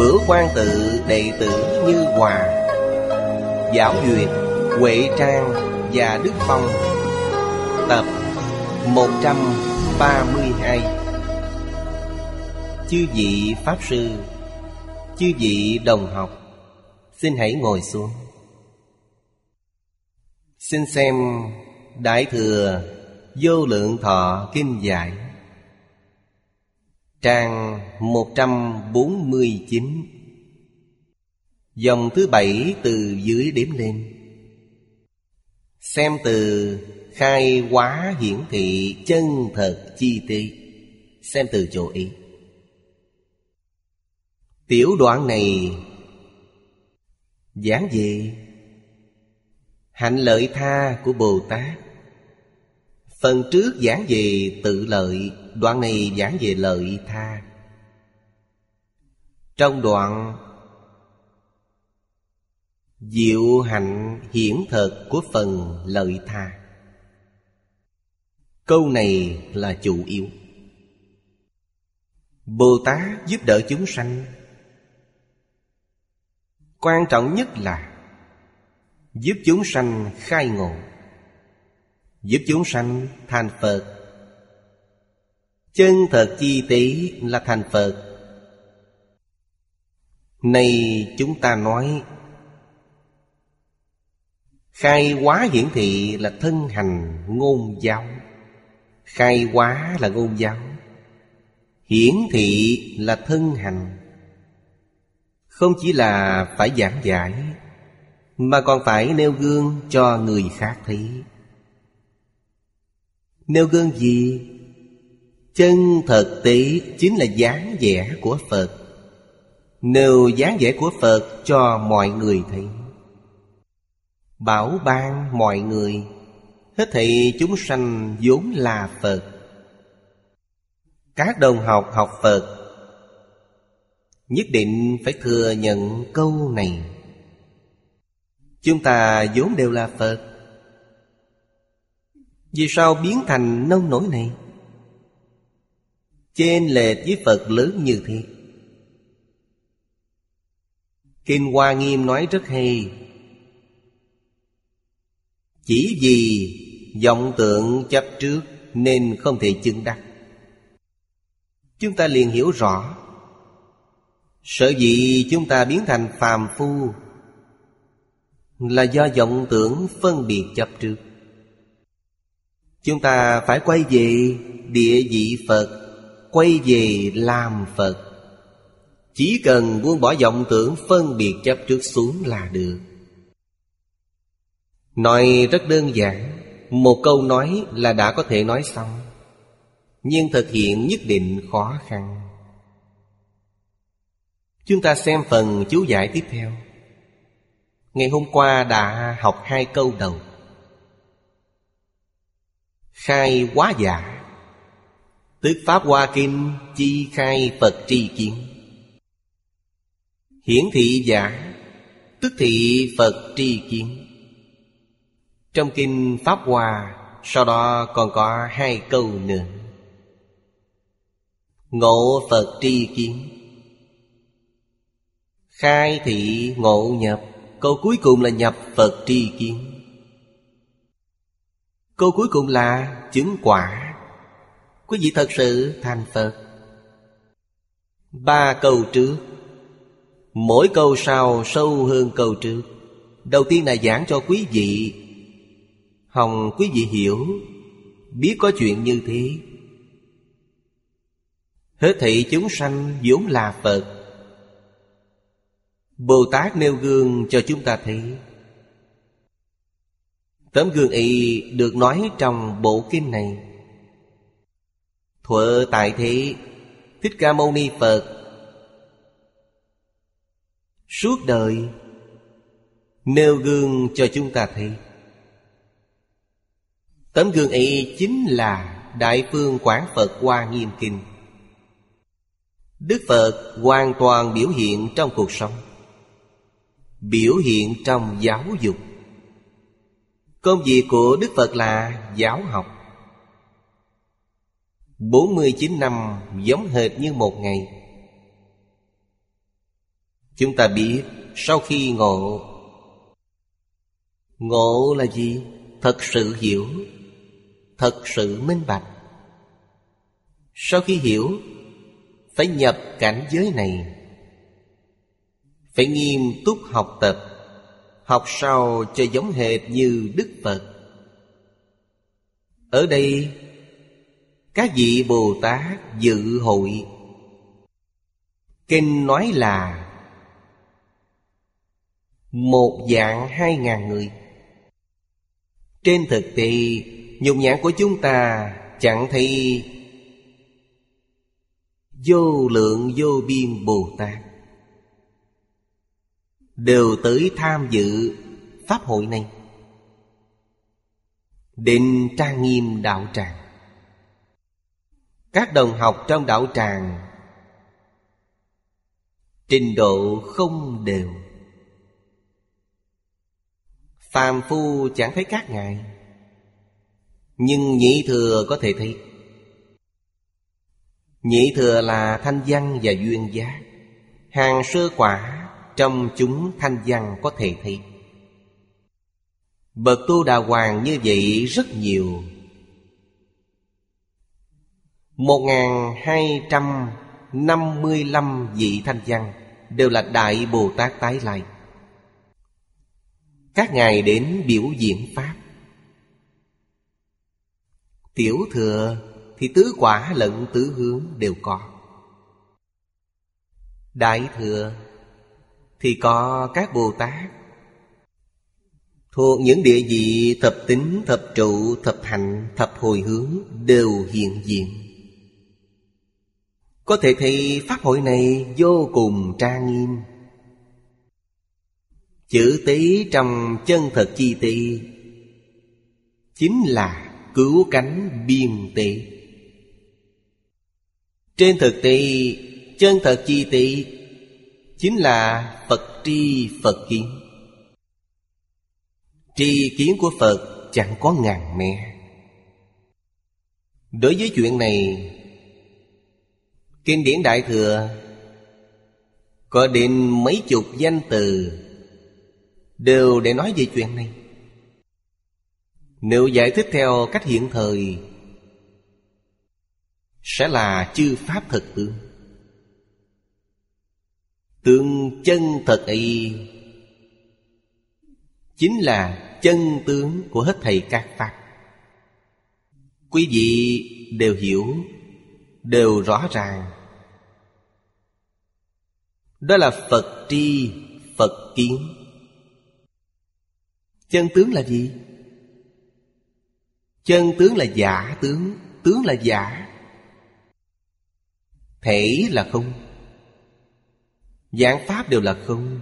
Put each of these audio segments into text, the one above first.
Bửu quan tự đệ tử Như Hòa. Giáo duyệt, Huệ Trang và Đức Phong. Tập 132 Chư vị Pháp Sư, Chư vị đồng học, Xin hãy ngồi xuống. Xin xem Đại Thừa Vô Lượng Thọ Kinh Giải. Trang 149 Dòng thứ bảy từ dưới đếm lên. Xem từ khai quá hiển thị chân thật chi tiết Xem từ chỗ ý. Tiểu đoạn này Giảng gì? Hạnh lợi tha của Bồ Tát. Phần trước giảng về tự lợi Đoạn này giảng về lợi tha. Trong đoạn, Diệu hạnh hiển thật của phần lợi tha. Câu này là chủ yếu. Bồ Tát giúp đỡ chúng sanh. Quan trọng nhất là Giúp chúng sanh khai ngộ, Giúp chúng sanh thành Phật. Chân thật chi tỷ là thành Phật. Này chúng ta nói, Khai quá hiển thị là thân hành ngôn giáo. Khai quá là ngôn giáo. Hiển thị là thân hành. Không chỉ là phải giảng giải, Mà còn phải nêu gương cho người khác thấy. Nêu gương gì? Chân thực tỷ chính là dáng vẻ của Phật. Nêu dáng vẻ của Phật cho mọi người thấy, Bảo ban mọi người, Hết thị chúng sanh vốn là Phật. Các đồng học học Phật, Nhất định phải thừa nhận câu này. Chúng ta vốn đều là Phật. Vì sao biến thành nông nổi này? Trên lệch với Phật lớn như thế. Kinh Hoa Nghiêm nói rất hay. Chỉ vì vọng tượng chấp trước Nên không thể chứng đắc. Chúng ta liền hiểu rõ. Sở dĩ chúng ta biến thành phàm phu Là do vọng tưởng phân biệt chấp trước. Chúng ta phải quay về địa vị Phật Quay về làm Phật. Chỉ cần buông bỏ vọng tưởng, phân biệt chấp trước xuống là được. Nói rất đơn giản, Một câu nói là đã có thể nói xong, Nhưng thực hiện nhất định khó khăn. Chúng ta xem phần chú giải tiếp theo. Ngày hôm qua đã học hai câu đầu. Khai quá giả. Tức Pháp Hoa Kinh chi khai Phật tri kiến. Hiển thị giả, Tức thị Phật tri kiến. Trong kinh Pháp Hoa, Sau đó còn có hai câu nữa. Ngộ Phật tri kiến. Khai thị ngộ nhập, Câu cuối cùng là nhập Phật tri kiến. Câu cuối cùng là chứng quả. Quý vị thật sự thành Phật? Ba câu trước. Mỗi câu sau sâu hơn câu trước. Đầu tiên là giảng cho quý vị. Hồng, quý vị hiểu. Biết có chuyện như thế. Hết thị chúng sanh vốn là Phật. Bồ Tát nêu gương cho chúng ta thấy. Tấm gương ấy được nói trong bộ kinh này. Thuở tại thế, Thích Ca Mâu Ni Phật. Suốt đời, Nêu gương cho chúng ta thấy. Tấm gương ấy chính là Đại Phương Quảng Phật Hoa Nghiêm Kinh. Đức Phật hoàn toàn biểu hiện trong cuộc sống, Biểu hiện trong giáo dục. Công việc của Đức Phật là giáo học. 49 năm giống hệt như một ngày. Chúng ta biết, sau khi ngộ Ngộ là gì? Thật sự hiểu, Thật sự minh bạch. Sau khi hiểu, Phải nhập cảnh giới này. Phải nghiêm túc học tập, Học sao cho giống hệt như Đức Phật. Ở đây các vị Bồ Tát dự hội. Kinh nói là Một dạng hai ngàn người. Trên thực tế, Nhục nhãn của chúng ta Chẳng thấy Vô lượng vô biên Bồ Tát. Đều tới tham dự pháp hội này. Định trang nghiêm đạo tràng các đồng học trong đạo tràng. Trình độ không đều. Phàm phu chẳng thấy các ngài nhưng nhị thừa có thể thấy. Nhị thừa là thanh văn và duyên giác hàng sơ quả trong chúng thanh văn có thể thấy. Bậc tu đà hoàng như vậy rất nhiều. Một hai trăm năm mươi lăm vị thanh văn Đều là Đại Bồ Tát tái lai. Các ngài đến biểu diễn Pháp. Tiểu thừa thì tứ quả lẫn tứ hướng đều có. Đại thừa thì có các Bồ Tát. Thuộc những địa vị thập tính, thập trụ, thập hạnh, thập hồi hướng đều hiện diện. Có thể thấy Pháp hội này vô cùng trang nghiêm. Chữ tí trong chân thật chi tế Chính là cứu cánh biên tế Trên thực tế chân thật chi tế Chính là Phật tri Phật kiến. Tri kiến của Phật chẳng có ngàn mẹ Đối với chuyện này Kinh điển Đại Thừa. Có đến mấy chục danh từ Đều để nói về chuyện này. Nếu giải thích theo cách hiện thời, Sẽ là chư Pháp thực tướng. Tương chân thật ấy Chính là chân tướng của hết thầy các Pháp. Quý vị đều hiểu Đều rõ ràng. Đó là Phật tri, Phật kiến. Chân tướng là gì? Chân tướng là giả tướng Tướng là giả. Thể là không. Dạng pháp đều là không.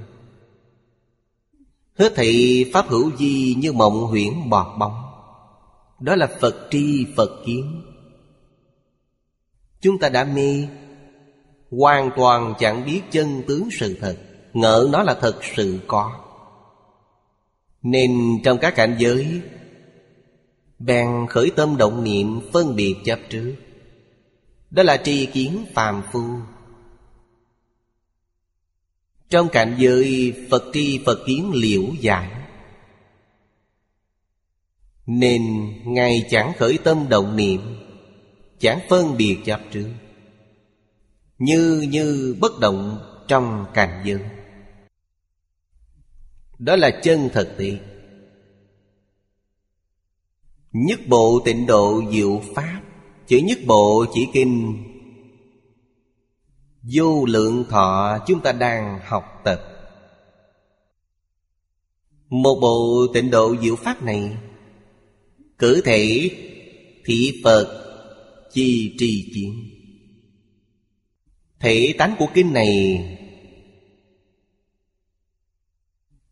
Hết thị pháp hữu di như mộng huyễn bọt bóng. Đó là Phật tri Phật kiến. Chúng ta đã mê. Hoàn toàn chẳng biết chân tướng sự thật. Ngỡ nó là thật sự có. Nên trong các cảnh giới, Bèn khởi tâm động niệm phân biệt chấp trước. Đó là tri kiến phàm phu. Trong cảnh giới Phật tri Phật kiến liễu giải, Nên Ngài chẳng khởi tâm động niệm. Chẳng phân biệt chấp trước Như như bất động trong cảnh giới Đó là chân thực tế Nhất bộ tịnh độ diệu pháp, Chữ nhất bộ chỉ kinh. Vô lượng thọ chúng ta đang học tập. Một bộ tịnh độ diệu pháp này, Cử thể thị Phật chi trì chiến Thể tánh của kinh này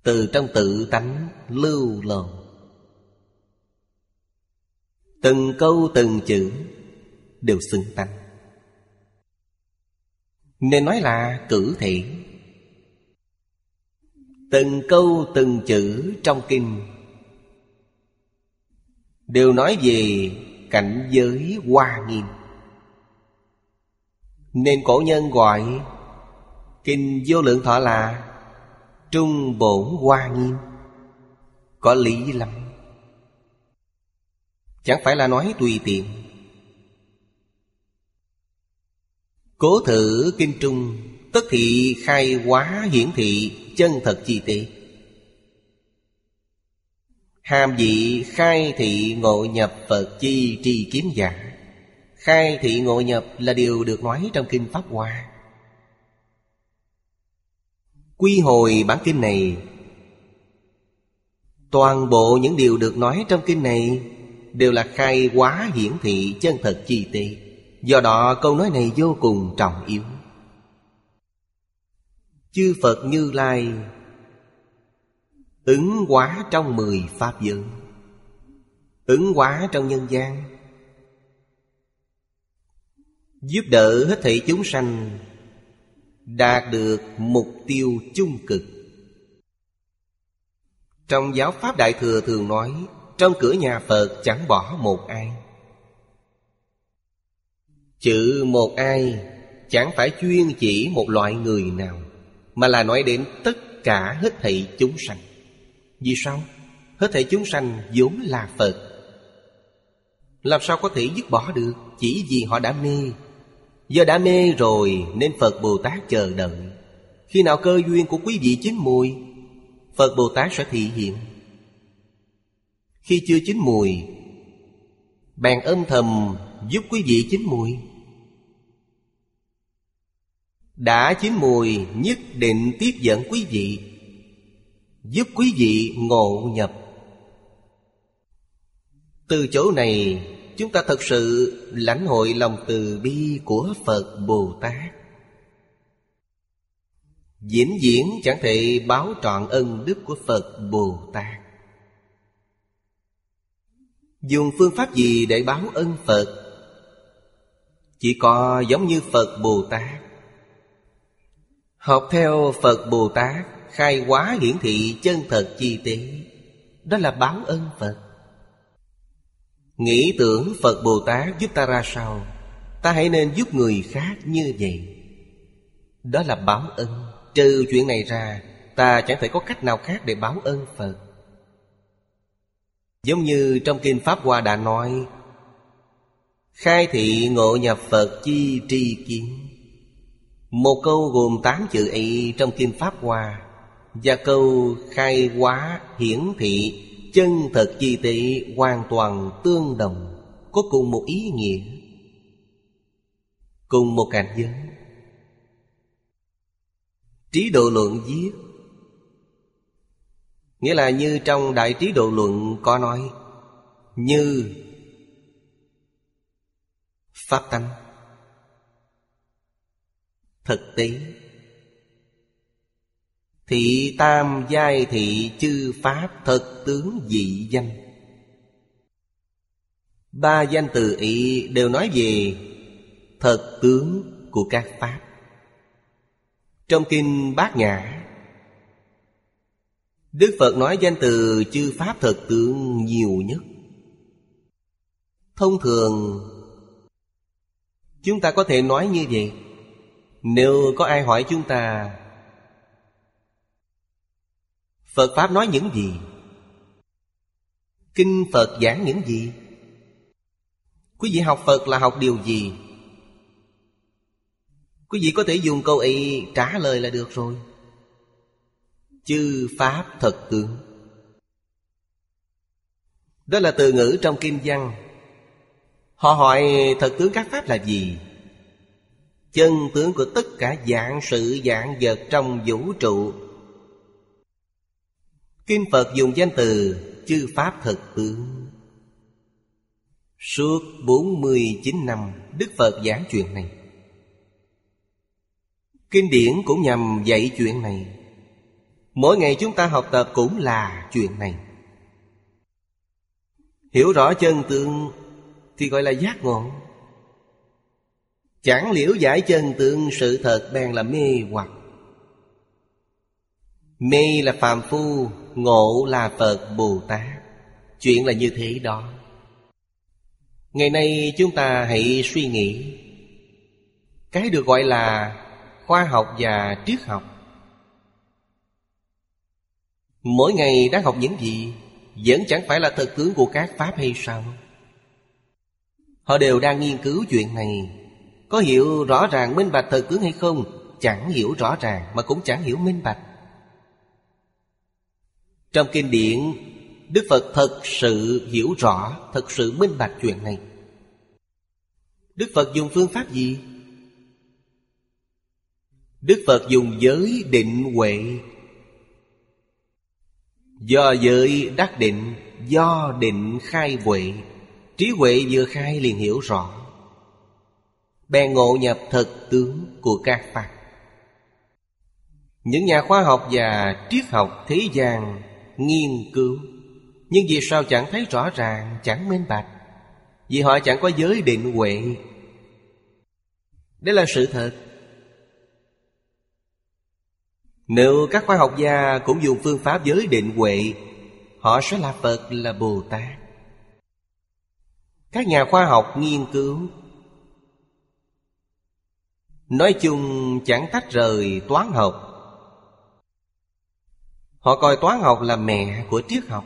Từ trong tự tánh lưu lồn Từng câu từng chữ Đều xứng tánh. Nên nói là cử thể. Từng câu từng chữ trong kinh Đều nói về cảnh giới hoa nghiêm. Nên cổ nhân gọi Kinh vô lượng thọ là Trung bổn hoa nghiêm. Có lý lắm. Chẳng phải là nói tùy tiện. Cố thử kinh trung Tất thị khai hóa hiển thị Chân thật chi tiết Hàm vị khai thị ngộ nhập Phật chi tri kiếm giả. Khai thị ngộ nhập là điều được nói trong Kinh Pháp Hoa. Quy hồi bản kinh này. Toàn bộ những điều được nói trong kinh này Đều là khai quá hiển thị chân thật chi tế Do đó, câu nói này vô cùng trọng yếu. Chư Phật Như Lai Ứng hóa trong mười Pháp giới. Ứng hóa trong nhân gian. Giúp đỡ hết thảy chúng sanh, Đạt được mục tiêu chung cực. Trong giáo Pháp Đại Thừa thường nói, Trong cửa nhà Phật chẳng bỏ một ai. Chữ một ai chẳng phải chuyên chỉ một loại người nào, Mà là nói đến tất cả hết thảy chúng sanh vì sao? Hết thể chúng sanh vốn là Phật. Làm sao có thể dứt bỏ được? Chỉ vì họ đã mê. Do đã mê rồi, nên Phật Bồ Tát chờ đợi. Khi nào cơ duyên của quý vị chín mùi, Phật Bồ Tát sẽ thị hiện. Khi chưa chín mùi Bèn âm thầm giúp quý vị chín mùi. Đã chín mùi, nhất định tiếp dẫn quý vị. Giúp quý vị ngộ nhập. Từ chỗ này, Chúng ta thật sự lãnh hội lòng từ bi của Phật Bồ Tát. Diễn diễn chẳng thể báo trọn ân đức của Phật Bồ Tát. Dùng phương pháp gì để báo ân Phật? Chỉ có giống như Phật Bồ Tát. Học theo Phật Bồ Tát Khai hóa hiển thị chân thật chi tế. Đó là báo ân Phật. Nghĩ tưởng Phật Bồ Tát giúp ta ra sao, Ta hãy nên giúp người khác như vậy. Đó là báo ân. Trừ chuyện này ra, Ta chẳng thể có cách nào khác để báo ân Phật. Giống như trong Kinh Pháp Hoa đã nói, Khai thị ngộ nhập Phật chi tri kiến. Một câu gồm tám chữ ấy trong Kinh Pháp Hoa và câu khai hóa hiển thị, chân thật chi tị hoàn toàn tương đồng, có cùng một ý nghĩa, cùng một cảnh giới. Trí độ luận viết, nghĩa là như trong đại trí độ luận có nói, như pháp tánh, thực tế. Thị tam giai thị chư pháp thật tướng dị danh. Ba danh từ ý đều nói về thật tướng của các pháp. Trong kinh Bát Nhã, Đức Phật nói danh từ chư pháp thật tướng nhiều nhất. Thông thường, Chúng ta có thể nói như vậy. Nếu có ai hỏi chúng ta Phật Pháp nói những gì? Kinh Phật giảng những gì? Quý vị học Phật là học điều gì? Quý vị có thể dùng câu ấy trả lời là được rồi Chư Pháp thật tướng Đó là từ ngữ trong Kim văn Họ hỏi, thật tướng các Pháp là gì? Chân tướng của tất cả dạng sự dạng vật trong vũ trụ Kinh Phật dùng danh từ chư Pháp thật tướng. Suốt 49 năm Đức Phật giảng chuyện này. Kinh điển cũng nhằm dạy chuyện này. Mỗi ngày chúng ta học tập cũng là chuyện này. Hiểu rõ chân tướng Thì gọi là giác ngộ. Chẳng liễu giải chân tướng, sự thật bèn là mê hoặc. Mê là phàm phu Ngộ là Phật Bồ Tát. Chuyện là như thế đó. Ngày nay chúng ta hãy suy nghĩ. Cái được gọi là khoa học và triết học. Mỗi ngày đang học những gì? Vẫn chẳng phải là thực tướng của các Pháp hay sao? Họ đều đang nghiên cứu chuyện này. Có hiểu rõ ràng minh bạch thực tướng hay không? Chẳng hiểu rõ ràng mà cũng chẳng hiểu minh bạch. Trong kinh điển, Đức Phật thật sự hiểu rõ, Thật sự minh bạch chuyện này Đức Phật dùng phương pháp gì? Đức Phật dùng giới định huệ Do giới đắc định, Do định khai huệ Trí huệ vừa khai liền hiểu rõ Bèn ngộ nhập thực tướng của các Phật. Những nhà khoa học và triết học thế gian Nghiên cứu. Nhưng vì sao chẳng thấy rõ ràng, Chẳng minh bạch? Vì họ chẳng có giới định huệ. Đây là sự thật. Nếu các khoa học gia cũng dùng phương pháp giới định huệ, Họ sẽ là Phật, là Bồ Tát Các nhà khoa học nghiên cứu Nói chung chẳng tách rời toán học. Họ coi toán học là mẹ của triết học.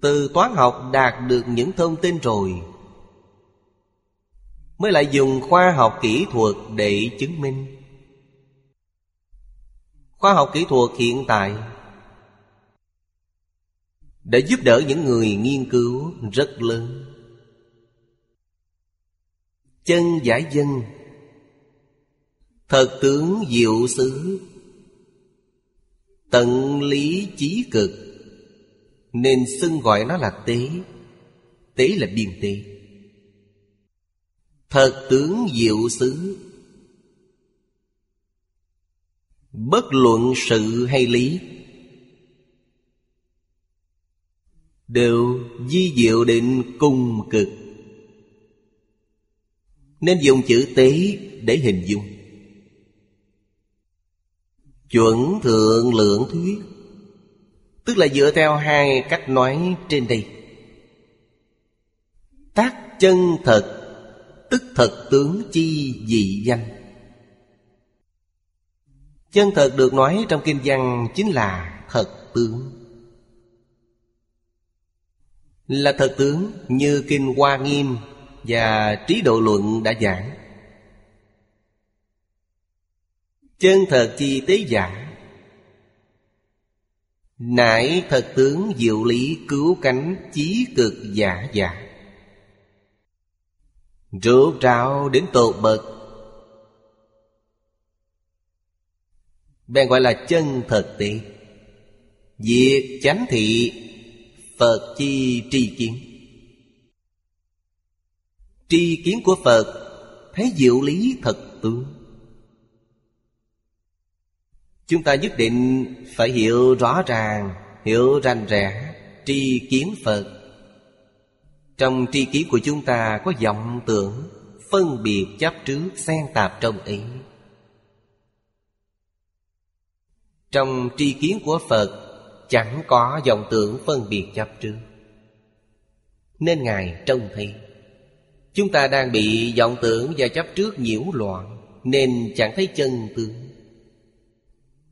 Từ toán học đạt được những thông tin rồi, Mới lại dùng khoa học kỹ thuật để chứng minh. Khoa học kỹ thuật hiện tại Đã giúp đỡ những người nghiên cứu rất lớn. Chân giải dân Thật tướng diệu xứ Tận lý chí cực. Nên xưng gọi nó là tế. Tế là biên tế. Thật tướng diệu xứ. Bất luận sự hay lý, Đều di diệu định cùng cực. Nên dùng chữ tế để hình dung. Chuẩn thượng lượng thuyết. Tức là dựa theo hai cách nói trên đây. Tác chân thật, Tức thật tướng chi dị danh. Chân thật được nói trong kinh văn chính là thật tướng. Là thật tướng như Kinh Hoa Nghiêm và Trí Độ Luận đã giảng. Chân thật chi tế giả Nải thật tướng diệu lý cứu cánh chí cực giả giả. Rốt ráo đến tột bậc. Bèn gọi là chân thật tị Việc chánh thị, Phật chi tri kiến. Tri kiến của Phật, Thấy diệu lý thật tướng. Chúng ta nhất định phải hiểu rõ ràng, Hiểu rành rẽ Tri kiến Phật. Trong tri kiến của chúng ta có vọng tưởng, Phân biệt chấp trước, xen tạp trong ý. Trong tri kiến của Phật, Chẳng có vọng tưởng phân biệt chấp trước. Nên Ngài trông thấy, Chúng ta đang bị vọng tưởng và chấp trước nhiễu loạn, Nên chẳng thấy chân tướng.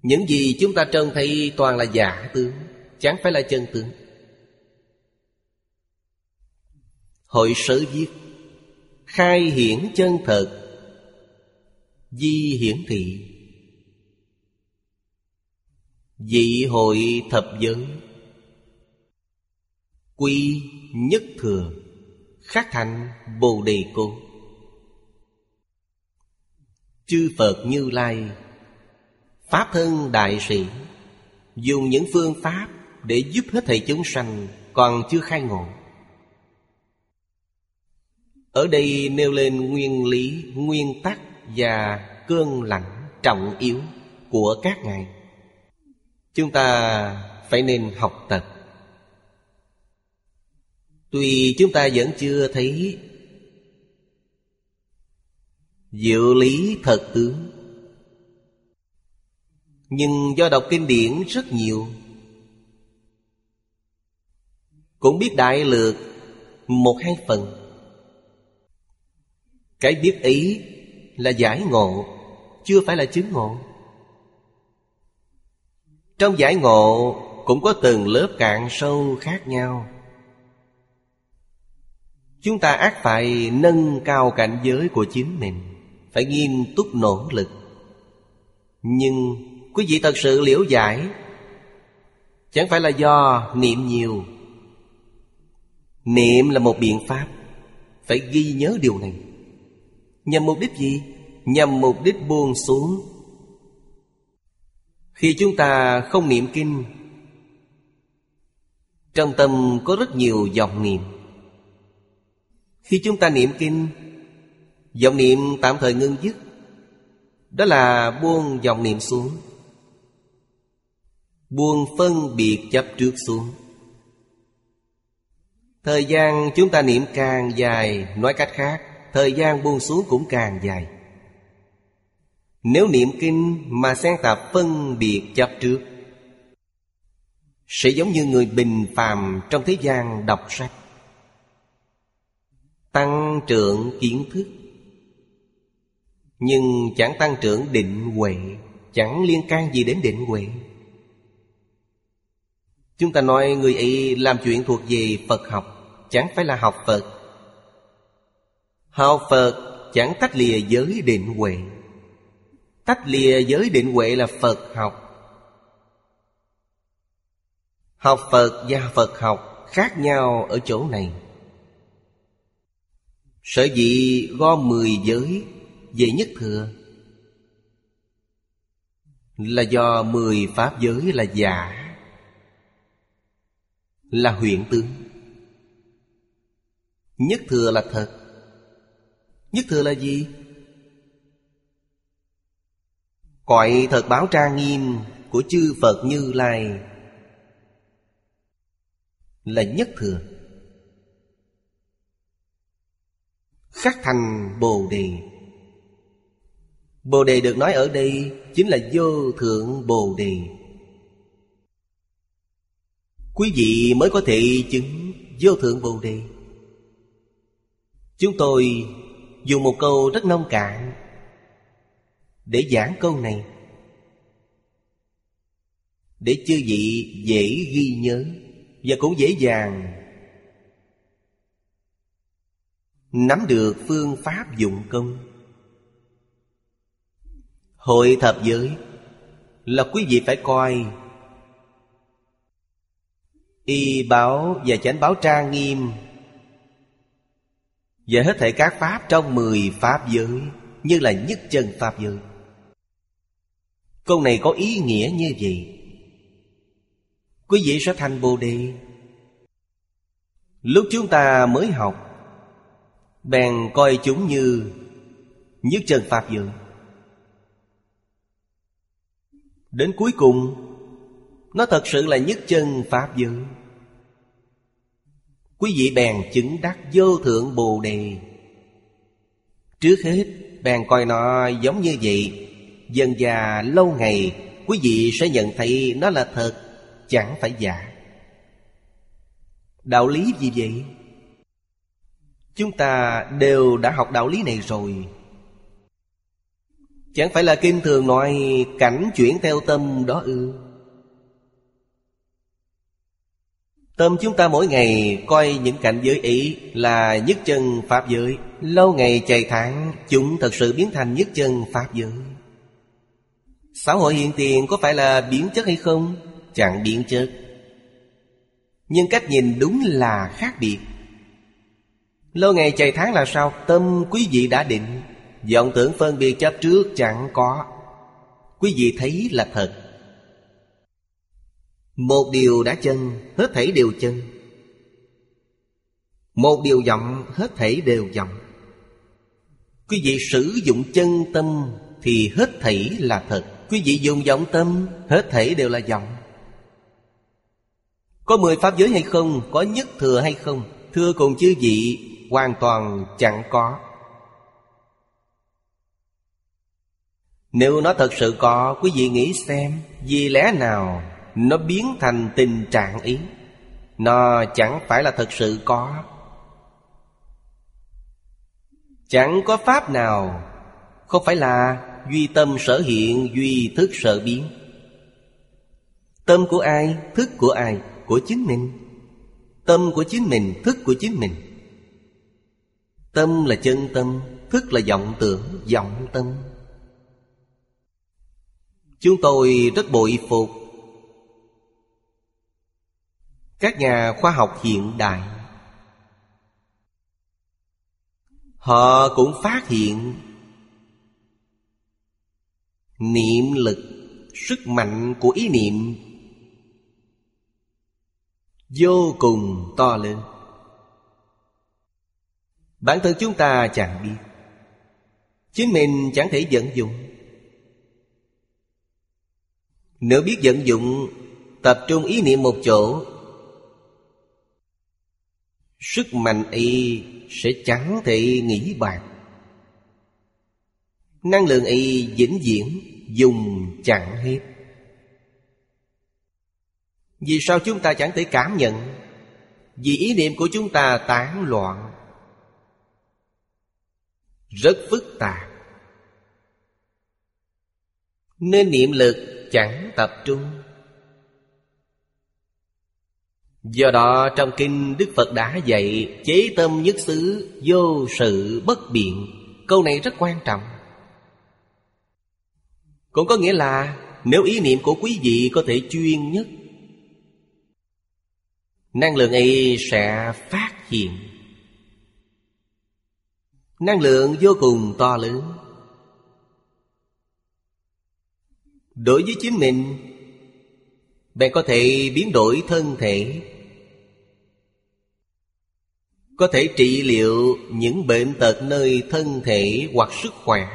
Những gì chúng ta trông thấy toàn là giả tướng, Chẳng phải là chân tướng. Hội sở viết, Khai hiển chân thật, Di hiển thị. Dị hội thập giới, Quy nhất thừa, Khắc thành Bồ Đề Cô Chư Phật Như Lai Pháp thân đại sĩ. Dùng những phương pháp Để giúp hết thầy chúng sanh Còn chưa khai ngộ. Ở đây nêu lên nguyên lý, Nguyên tắc và cơn lạnh trọng yếu Của các ngài. Chúng ta phải nên học tập. Tuy chúng ta vẫn chưa thấy Diệu lý thật tướng nhưng do đọc kinh điển rất nhiều. Cũng biết đại lược một hai phần. Cái biết ý là giải ngộ, Chưa phải là chứng ngộ. Trong giải ngộ cũng có từng lớp cạn sâu khác nhau. Chúng ta ác phải nâng cao cảnh giới của chính mình, Phải nghiêm túc nỗ lực. Nhưng quý vị thật sự liễu giải. Chẳng phải là do niệm nhiều. Niệm là một biện pháp. Phải ghi nhớ điều này. Nhằm mục đích gì? Nhằm mục đích buông xuống. Khi chúng ta không niệm kinh, Trong tâm có rất nhiều dòng niệm. Khi chúng ta niệm kinh, Dòng niệm tạm thời ngưng dứt. Đó là buông dòng niệm xuống. Buông phân biệt chấp trước xuống. Thời gian chúng ta niệm càng dài, Nói cách khác, Thời gian buông xuống cũng càng dài. Nếu niệm kinh mà xen tạp phân biệt chấp trước, Sẽ giống như người bình phàm trong thế gian đọc sách. Tăng trưởng kiến thức. Nhưng chẳng tăng trưởng định huệ, Chẳng liên can gì đến định huệ. Chúng ta nói người ấy làm chuyện thuộc về Phật học, Chẳng phải là học Phật. Học Phật chẳng tách lìa giới định huệ. Tách lìa giới định huệ là Phật học. Học Phật và Phật học khác nhau ở chỗ này. Sở dĩ gom mười giới về nhất thừa. Là do mười pháp giới là giả. Là huyện tướng. Nhất thừa là thật. Nhất thừa là gì? Cõi thật báo trang nghiêm của chư Phật Như Lai Là nhất thừa. Khắc thành Bồ Đề. Bồ Đề được nói ở đây Chính là vô thượng Bồ Đề. Quý vị mới có thể chứng vô thượng Bồ Đề. Chúng tôi dùng một câu rất nông cạn Để giảng câu này. Để chư vị dễ ghi nhớ Và cũng dễ dàng Nắm được phương pháp dụng công. Hội thập giới Là quý vị phải coi Y báo và chánh báo trang nghiêm. Và hết thể các pháp trong mười pháp giới, Như là nhất chân pháp giới. Câu này có ý nghĩa như vậy. Quý vị sẽ thành Bồ Đề. Lúc chúng ta mới học, Bèn coi chúng như Nhất chân Pháp giới. Đến cuối cùng nó thật sự là nhất chân Pháp giới. Quý vị bèn chứng đắc vô thượng Bồ Đề. Trước hết, bèn coi nó giống như vậy. Dần già lâu ngày, Quý vị sẽ nhận thấy nó là thật, Chẳng phải giả. Đạo lý gì vậy? Chúng ta đều đã học đạo lý này rồi. Chẳng phải là kinh thường nói cảnh chuyển theo tâm đó ư? Tâm chúng ta mỗi ngày coi những cảnh giới ý là nhất chân Pháp giới. Lâu ngày chạy tháng chúng thật sự biến thành nhất chân Pháp giới. Xã hội hiện tiền có phải là biến chất hay không? Chẳng biến chất. Nhưng cách nhìn đúng là khác biệt. Lâu ngày chạy tháng là sao? Tâm quý vị đã định. Vọng tưởng phân biệt chấp trước chẳng có. Quý vị thấy là thật. Một điều đã chân, Hết thảy đều chân. Một điều vọng, Hết thảy đều vọng. Quý vị sử dụng chân tâm Thì hết thảy là thật. Quý vị dùng vọng tâm, Hết thảy đều là vọng. Có mười pháp giới hay không, Có nhất thừa hay không, Thưa cùng chư vị, Hoàn toàn chẳng có. Nếu nó thật sự có, Quý vị nghĩ xem, Vì lẽ nào nó biến thành tình trạng ý. Nó chẳng phải là thật sự có. Chẳng có pháp nào, Không phải là Duy tâm sở hiện, Duy thức sở biến. Tâm của ai, Thức của ai? Của chính mình. Tâm của chính mình, Thức của chính mình. Tâm là chân tâm, Thức là vọng tưởng, Vọng tâm. Chúng tôi rất bội phục các nhà khoa học hiện đại. Họ cũng phát hiện Niệm lực, Sức mạnh của ý niệm Vô cùng to lớn. Bản thân chúng ta chẳng biết. Chính mình chẳng thể vận dụng. Nếu biết vận dụng, Tập trung ý niệm một chỗ Sức mạnh y sẽ chẳng thể nghĩ bạc Năng lượng y vĩnh viễn, dùng chẳng hết. Vì sao chúng ta chẳng thể cảm nhận? Vì ý niệm của chúng ta tán loạn. Rất phức tạp. Nên niệm lực chẳng tập trung. Do đó trong kinh Đức Phật đã dạy Chế tâm nhất xứ Vô sự bất biện. Câu này rất quan trọng. Cũng có nghĩa là Nếu ý niệm của quý vị có thể chuyên nhất, Năng lượng ấy sẽ phát hiện. Năng lượng vô cùng to lớn. Đối với chính mình, Bạn có thể biến đổi thân thể có thể trị liệu những bệnh tật nơi thân thể hoặc sức khỏe.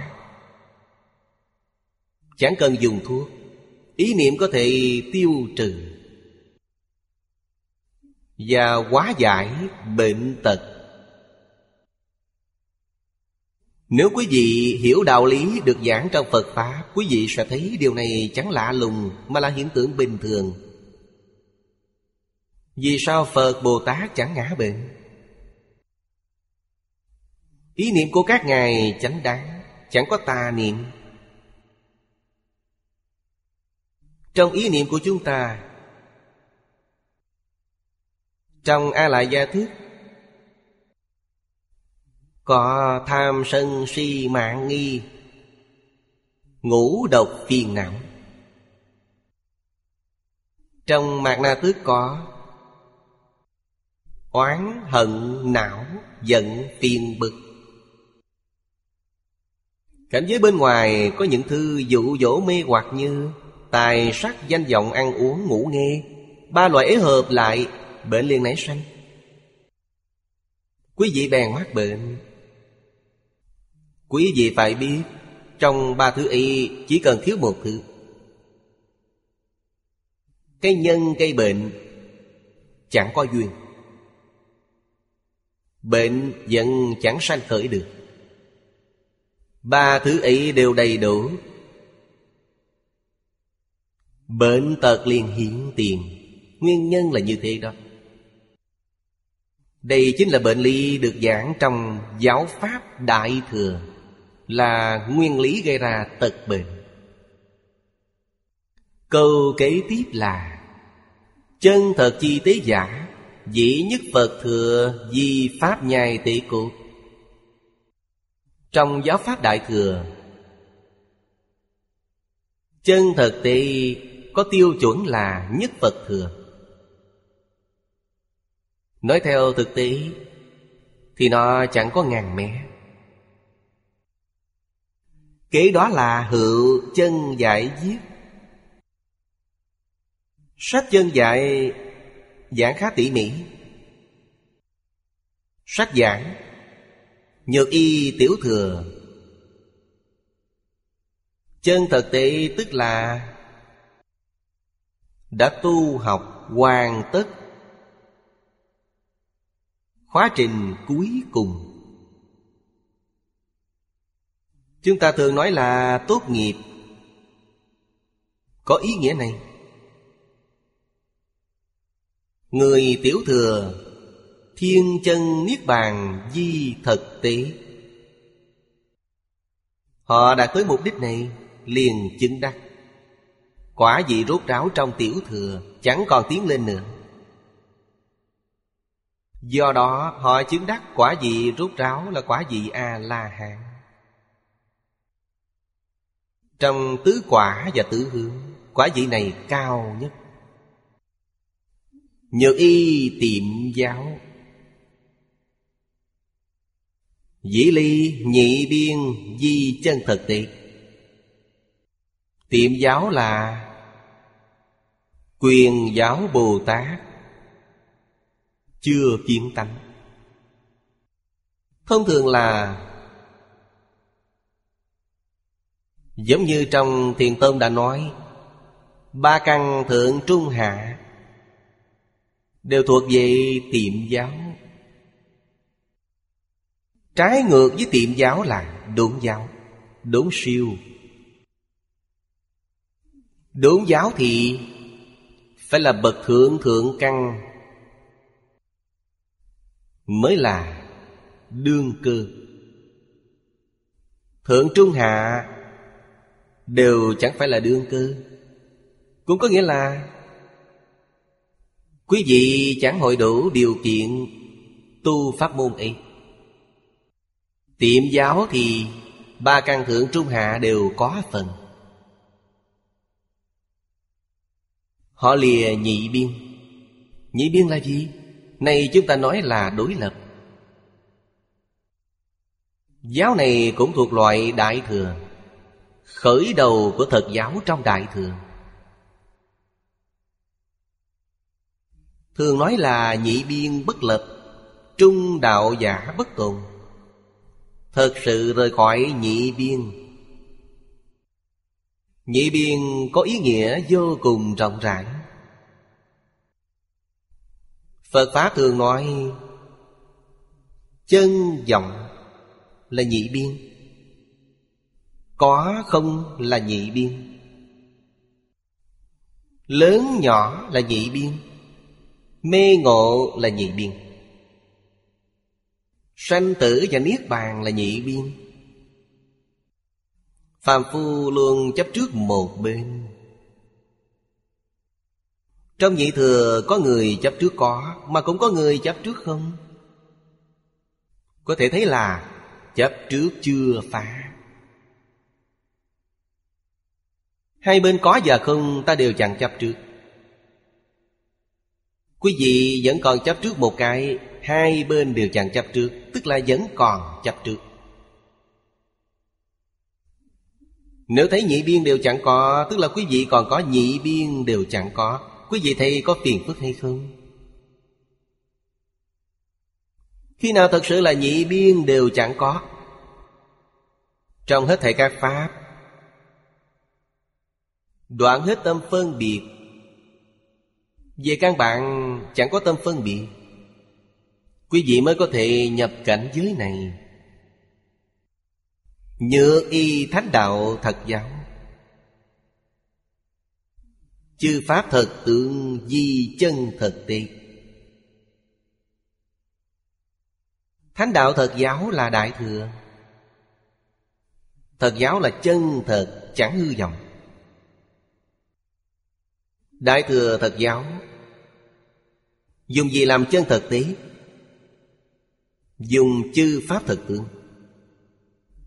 Chẳng cần dùng thuốc. Ý niệm có thể tiêu trừ. Và hóa giải bệnh tật. Nếu quý vị hiểu đạo lý được giảng trong phật pháp, quý vị sẽ thấy điều này chẳng lạ lùng mà là hiện tượng bình thường. Vì sao phật bồ tát chẳng ngã bệnh? Ý niệm của các ngài chánh đáng, Chẳng có tà niệm. Trong ý niệm của chúng ta, Trong A Lại Gia Thức Có tham sân si mạng nghi, Ngũ độc phiền não. Trong Mạc Na Tước có Oán hận não, giận phiền bực. Cảnh giới bên ngoài có những thư dụ dỗ mê hoặc như Tài sắc danh vọng ăn uống ngủ nghe. Ba loại ấy hợp lại, Bệnh liền nảy sanh Quý vị bèn mắc bệnh. Quý vị phải biết, Trong ba thứ y chỉ cần thiếu một thứ. Cái nhân cây bệnh, Chẳng có duyên. Bệnh vẫn chẳng sanh khởi được. Ba thứ ấy đều đầy đủ. Bệnh tật liền hiện tiền. Nguyên nhân là như thế đó. Đây chính là bệnh lý được giảng trong giáo pháp Đại Thừa, Là nguyên lý gây ra tật bệnh. Câu kế tiếp là, Chân thật chi tế giả, Dĩ nhất Phật thừa Di Pháp nhai tỷ cục trong giáo pháp Đại Thừa. Chân thực thì có tiêu chuẩn là nhất Phật thừa. Nói theo thực tế, Thì nó chẳng có ngàn mé. Kế đó là hữu chân giải viết Sách chân dạy giảng khá tỉ mỉ. Sách giảng Nhược y tiểu thừa. Chân thực tế tức là Đã tu học hoàn tất Khóa trình cuối cùng. Chúng ta thường nói là tốt nghiệp. Có ý nghĩa này. Người tiểu thừa Thiên chân Niết Bàn di thực tế. Họ đã tới mục đích này, liền chứng đắc. Quả vị rốt ráo trong tiểu thừa, Chẳng còn tiến lên nữa. Do đó, họ chứng đắc quả vị rốt ráo là quả vị A-la-hán. Trong tứ quả và tứ hướng, Quả vị này cao nhất. Nhược y tiệm giáo. Dĩ ly nhị biên di chân thực tế Tiệm giáo là Quyền giáo Bồ Tát. Chưa kiến tánh. Thông thường là Giống như trong Thiền Tông đã nói, Ba căn thượng trung hạ Đều thuộc về tiệm giáo. Trái ngược với tiệm giáo là đốn giáo, Đốn siêu. Đốn giáo thì Phải là bậc thượng thượng căn, Mới là đương cơ. Thượng trung hạ Đều chẳng phải là đương cơ, Cũng có nghĩa là Quý vị chẳng hội đủ điều kiện Tu pháp môn ấy. Tiệm giáo thì Ba căn thượng trung hạ đều có phần. Họ lìa nhị biên. Nhị biên là gì? Này chúng ta nói là đối lập. Giáo này cũng thuộc loại đại thừa, Khởi đầu của thật giáo trong đại thừa. Thường nói là nhị biên bất lập, Trung đạo giả bất tồn. Thật sự rời khỏi nhị biên. Nhị biên có ý nghĩa vô cùng rộng rãi. Phật Pháp thường nói, Chân vọng là nhị biên, Có không là nhị biên, Lớn nhỏ là nhị biên, Mê ngộ là nhị biên. Sanh tử và Niết Bàn là nhị biên Phàm phu luôn chấp trước một bên. Trong nhị thừa, có người chấp trước có, Mà cũng có người chấp trước không? Có thể thấy là Chấp trước chưa phá. Hai bên có và không, ta đều chẳng chấp trước. Quý vị vẫn còn chấp trước một cái Hai bên đều chẳng chấp trước, Tức là vẫn còn chấp trước. Nếu thấy nhị biên đều chẳng có, Tức là quý vị còn có nhị biên đều chẳng có, Quý vị thấy có phiền phức hay không? Khi nào thật sự là nhị biên đều chẳng có? Trong hết thảy các pháp, Đoạn hết tâm phân biệt. Về căn bản, chẳng có tâm phân biệt. Quý vị mới có thể nhập cảnh giới này. Nhựa y thánh đạo thật giáo. Chư Pháp thật tượng di chân thực tế Thánh đạo thật giáo là đại thừa. Thật giáo là chân thật, chẳng hư vọng. Đại thừa thật giáo. Dùng gì làm chân thực tế Dùng chư pháp thật tướng.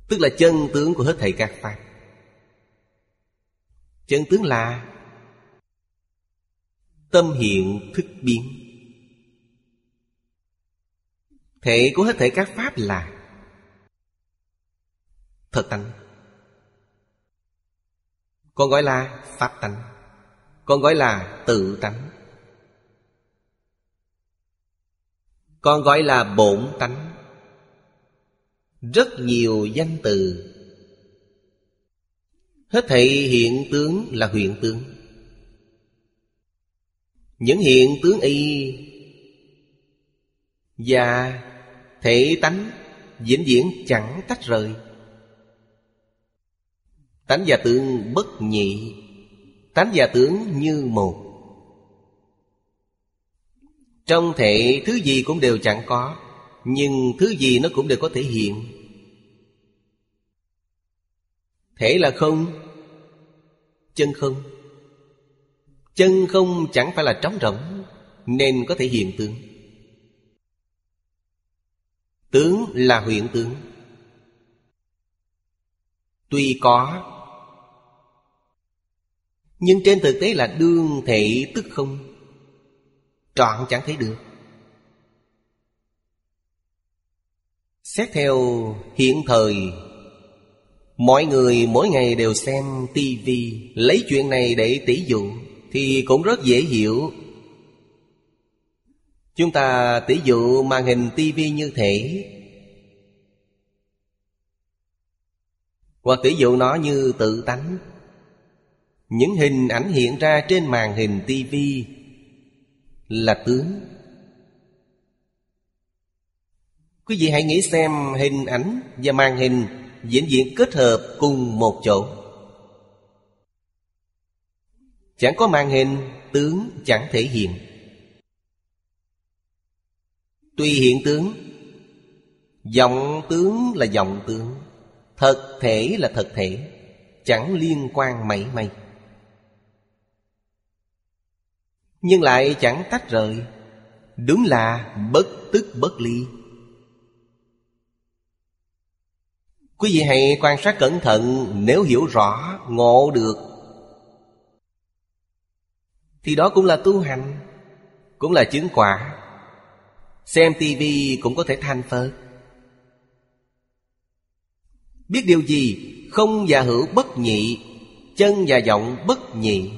Tức là chân tướng của hết thảy các pháp. Chân tướng là Tâm hiện thức biến. Thể của hết thể các pháp là Thật tánh. Còn gọi là Pháp tánh. Còn gọi là tự tánh. Còn gọi là bổn tánh. Rất nhiều danh từ. Hết thảy hiện tướng là huyện tướng. Những hiện tướng y Và thể tánh vĩnh viễn chẳng tách rời. Tánh và tướng bất nhị, Tánh và tướng như một. Trong thể thứ gì cũng đều chẳng có, Nhưng thứ gì nó cũng đều có thể hiện. Thể là không? Chân không? Chân không chẳng phải là trống rỗng, Nên có thể hiện tướng. Tướng là huyện tướng. Tuy có, Nhưng trên thực tế là đương thể tức không. Trọn chẳng thấy được. Xét theo hiện thời Mọi người mỗi ngày đều xem tivi Lấy chuyện này để tỷ dụ, Thì cũng rất dễ hiểu. Chúng ta tỷ dụ màn hình tivi như thể Hoặc tỷ dụ nó như tự tánh. Những hình ảnh hiện ra trên màn hình tivi Là tướng. Quý vị hãy nghĩ xem hình ảnh và màn hình diễn diện kết hợp cùng một chỗ. Chẳng có màn hình, tướng chẳng thể hiện. Tuy hiện tướng, Giọng tướng là giọng tướng, Thật thể là thật thể, Chẳng liên quan mảy may. Nhưng lại chẳng tách rời, Đúng là bất tức bất ly. Quý vị hãy quan sát cẩn thận Nếu hiểu rõ, ngộ được. Thì đó cũng là tu hành Cũng là chứng quả. Xem tivi cũng có thể thanh phật. Biết điều gì? Không và hữu bất nhị Chân và giọng bất nhị.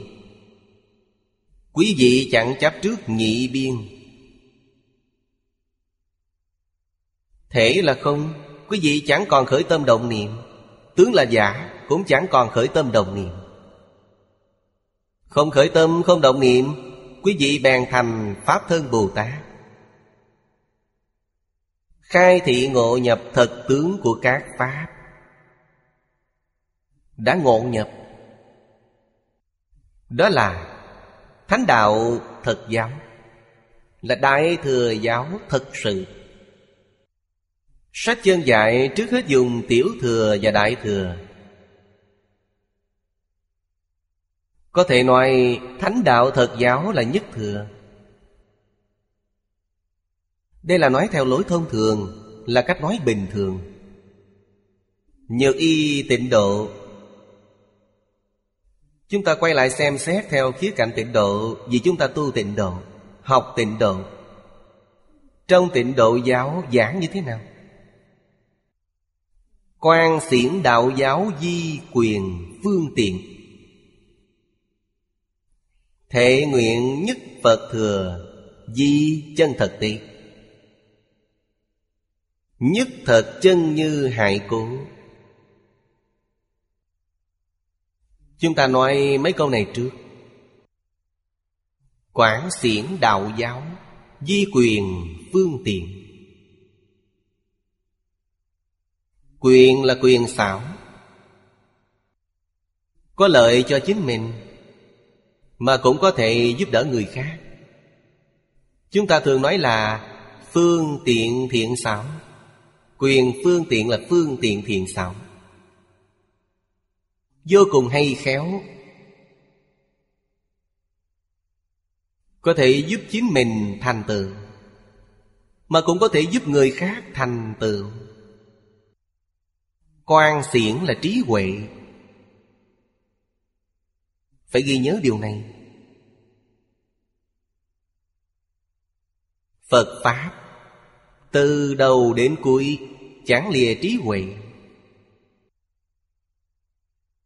Quý vị chẳng chấp trước nhị biên. Thể là không? Quý vị chẳng còn khởi tâm động niệm, Tướng là giả, Cũng chẳng còn khởi tâm động niệm. Không khởi tâm, không động niệm, Quý vị bèn thành Pháp thân Bồ Tát. Khai thị ngộ nhập thật tướng của các Pháp. Đã ngộ nhập, Đó là Thánh đạo thật giáo, Là Đại Thừa giáo thật sự. Sách chân dạy trước hết dùng tiểu thừa và đại thừa. Có thể nói, thánh đạo thật giáo là nhất thừa. Đây là nói theo lối thông thường, Là cách nói bình thường. Nhược y tịnh độ. Chúng ta quay lại xem xét theo khía cạnh tịnh độ, Vì chúng ta tu tịnh độ, Học tịnh độ. Trong tịnh độ giáo giảng như thế nào? Quan xiển đạo giáo di quyền phương tiện. Thệ nguyện nhất Phật thừa Di chân thật ti, Nhất thật chân như hại cố. Chúng ta nói mấy câu này trước. Quảng xiển đạo giáo Di quyền phương tiện. Quyền là quyền xảo. Có lợi cho chính mình, Mà cũng có thể giúp đỡ người khác. Chúng ta thường nói là Phương tiện thiện xảo. Quyền phương tiện là phương tiện thiện xảo. Vô cùng hay khéo. Có thể giúp chính mình thành tựu, Mà cũng có thể giúp người khác thành tựu. Quan xiển là trí huệ. Phải ghi nhớ điều này. Phật Pháp, Từ đầu đến cuối, Chẳng lìa trí huệ.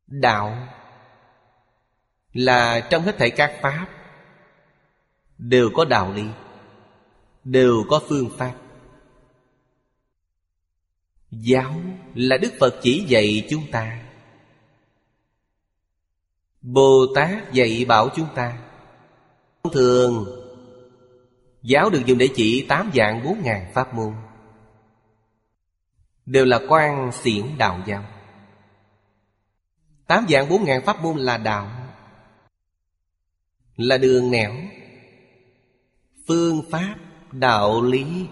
Đạo, Là trong hết thảy các Pháp, Đều có đạo lý, Đều có phương pháp. Giáo là Đức Phật chỉ dạy chúng ta. Bồ Tát dạy bảo chúng ta. Thông Thường, Giáo được dùng để chỉ tám dạng bốn ngàn pháp môn. Đều là quan xiển đạo giáo. Tám dạng bốn ngàn pháp môn là đạo, Là đường nẻo, Phương pháp, đạo lý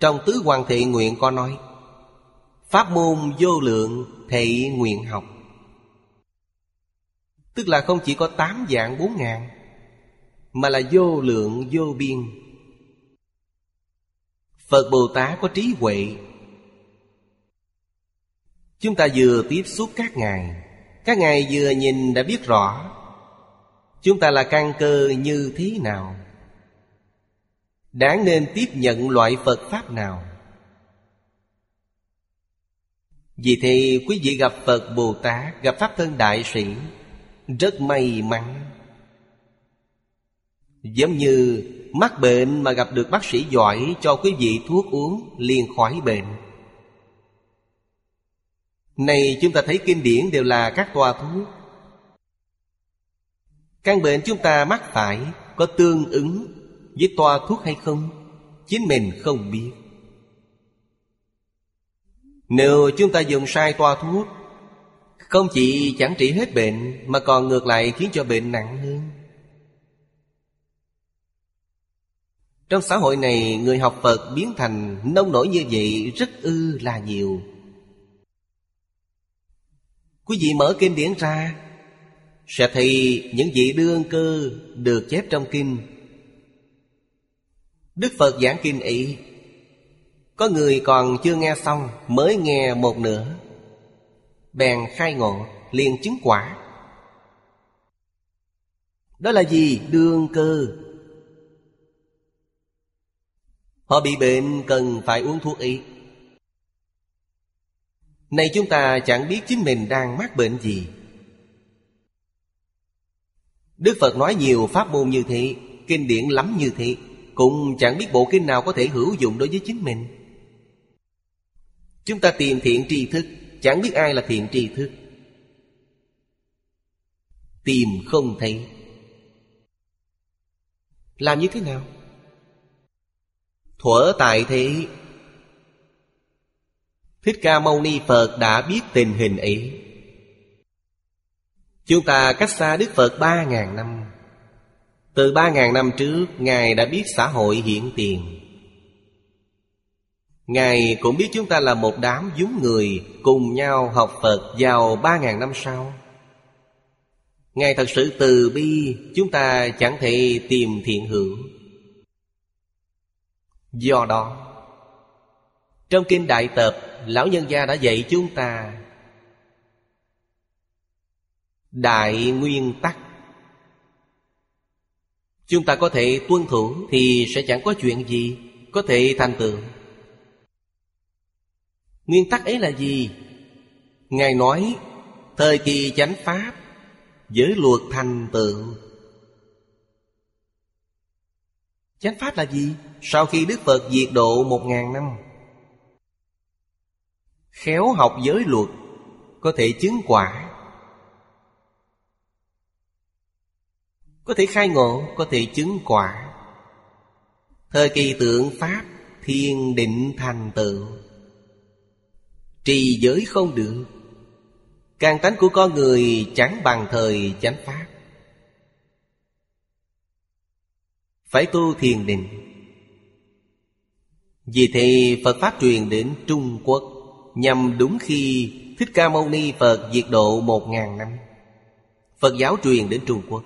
trong tứ hoàng thị nguyện có nói, Pháp môn vô lượng thị nguyện học. Tức là không chỉ có tám dạng bốn ngàn, Mà là vô lượng, vô biên. Phật Bồ Tát có trí huệ. Chúng ta vừa tiếp xúc các ngài Các ngài vừa nhìn đã biết rõ, Chúng ta là căn cơ như thế nào. Đáng nên tiếp nhận loại Phật Pháp nào? Vì thế quý vị gặp Phật Bồ Tát, Gặp Pháp Thân Đại Sĩ, Rất may mắn. Giống như mắc bệnh mà gặp được bác sĩ giỏi Cho quý vị thuốc uống liền khỏi bệnh. Này chúng ta thấy kinh điển đều là các toa thuốc. Căn bệnh chúng ta mắc phải Có tương ứng với toa thuốc hay không, Chính mình không biết. Nếu chúng ta dùng sai toa thuốc, Không chỉ chẳng trị hết bệnh, Mà còn ngược lại khiến cho bệnh nặng hơn. Trong xã hội này, Người học Phật biến thành nông nổi như vậy Rất ư là nhiều. Quý vị mở kinh điển ra, Sẽ thấy những vị đương cơ Được chép trong kinh. Đức Phật giảng kinh ý, Có người còn chưa nghe xong Mới nghe một nửa. Bèn khai ngộ liền chứng quả. Đó là gì? Đương cơ. Họ bị bệnh cần phải uống thuốc y. Này chúng ta chẳng biết chính mình đang mắc bệnh gì. Đức Phật nói nhiều pháp môn như thế Kinh điển lắm như thế cũng chẳng biết bộ kinh nào có thể hữu dụng đối với chính mình. Chúng ta tìm thiện tri thức, Chẳng biết ai là thiện tri thức. Tìm không thấy. Làm như thế nào? Thuở tại thế. Thích Ca Mâu Ni Phật đã biết tình hình ấy. Chúng ta cách xa Đức Phật ba ngàn năm từ ba ngàn năm trước, Ngài đã biết xã hội hiện tiền. Ngài cũng biết chúng ta là một đám dúng người Cùng nhau học Phật vào ba ngàn năm sau. Ngài thật sự từ bi, Chúng ta chẳng thể tìm thiện hữu Do đó, Trong Kinh Đại Tập, Lão Nhân Gia đã dạy chúng ta Đại nguyên tắc. Chúng ta có thể tuân thủ Thì sẽ chẳng có chuyện gì Có thể thành tựu Nguyên tắc ấy là gì? Ngài nói, Thời kỳ chánh pháp Giới luật thành tựu Chánh pháp là gì? Sau khi Đức Phật diệt độ một ngàn năm, Khéo học giới luật Có thể chứng quả Có thể khai ngộ, Có thể chứng quả. Thời kỳ tượng Pháp, Thiên định thành tựu. Trì giới không được. Càng tánh của con người chẳng bằng thời chánh Pháp. Phải tu thiền định. Vì thế Phật Pháp truyền đến Trung Quốc, Nhằm đúng khi Thích Ca Mâu Ni Phật diệt độ một ngàn năm. Phật giáo truyền đến Trung Quốc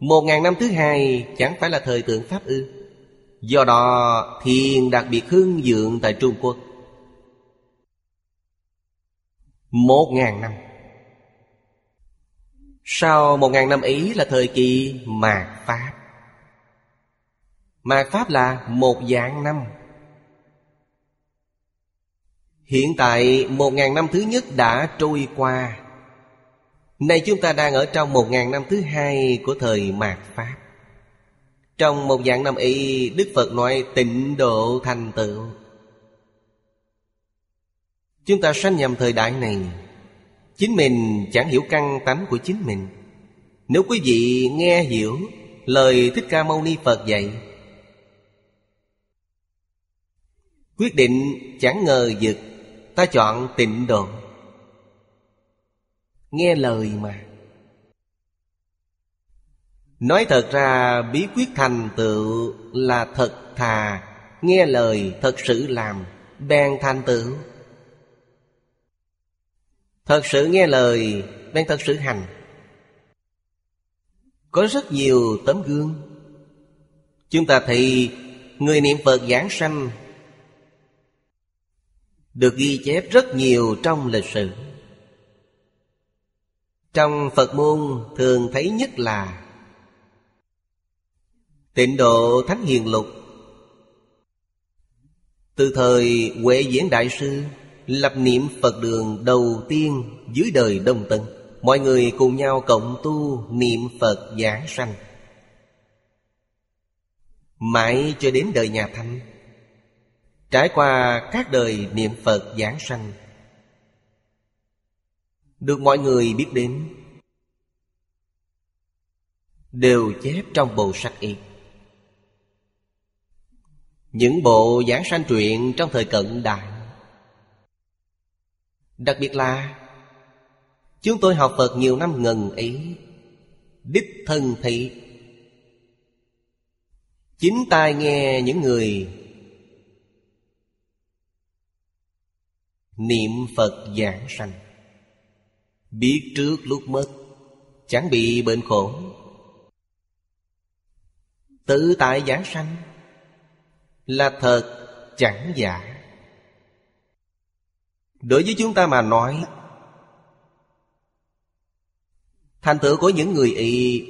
một ngàn năm thứ hai chẳng phải là thời tượng Pháp ư? Do đó, thiền đặc biệt hương dượng tại Trung Quốc. Một ngàn năm. Sau một ngàn năm ấy là thời kỳ mạt Pháp. Mạt Pháp là một dạng năm. Hiện tại, một ngàn năm thứ nhất đã trôi qua. Nay chúng ta đang ở trong một ngàn năm thứ hai của thời mạt Pháp. Trong một dạng năm ấy, Đức Phật nói, tịnh độ thành tựu. Chúng ta sanh nhầm thời đại này, Chính mình chẳng hiểu căn tánh của chính mình. Nếu quý vị nghe hiểu Lời Thích Ca Mâu Ni Phật dạy, Quyết định chẳng ngờ vực, Ta chọn tịnh độ. Nghe lời mà. Nói thật ra, bí quyết thành tựu là thật thà. Nghe lời thật sự làm, Bèn thành tựu. Thật sự nghe lời, Bèn thật sự hành. Có rất nhiều tấm gương. Chúng ta thấy Người niệm Phật giảng sanh Được ghi chép rất nhiều trong lịch sử. Trong Phật môn thường thấy nhất là Tịnh độ Thánh Hiền Lục. Từ thời Huệ Diễn Đại Sư, Lập niệm Phật đường đầu tiên dưới đời Đông Tân, Mọi người cùng nhau cộng tu niệm Phật giảng sanh. Mãi cho đến đời nhà Thanh, Trải qua các đời niệm Phật giảng sanh được mọi người biết đến. Đều chép trong bộ sách y. Những bộ giảng sanh truyện trong thời cận đại. Đặc biệt là, Chúng tôi học Phật nhiều năm ngần ấy, Đích thân thị. Chính tai nghe những người Niệm Phật giảng sanh. Biết trước lúc mất, Chẳng bị bệnh khổ. Tự tại giảng sanh, Là thật chẳng giả. Đối với chúng ta mà nói, Thành tựu của những người y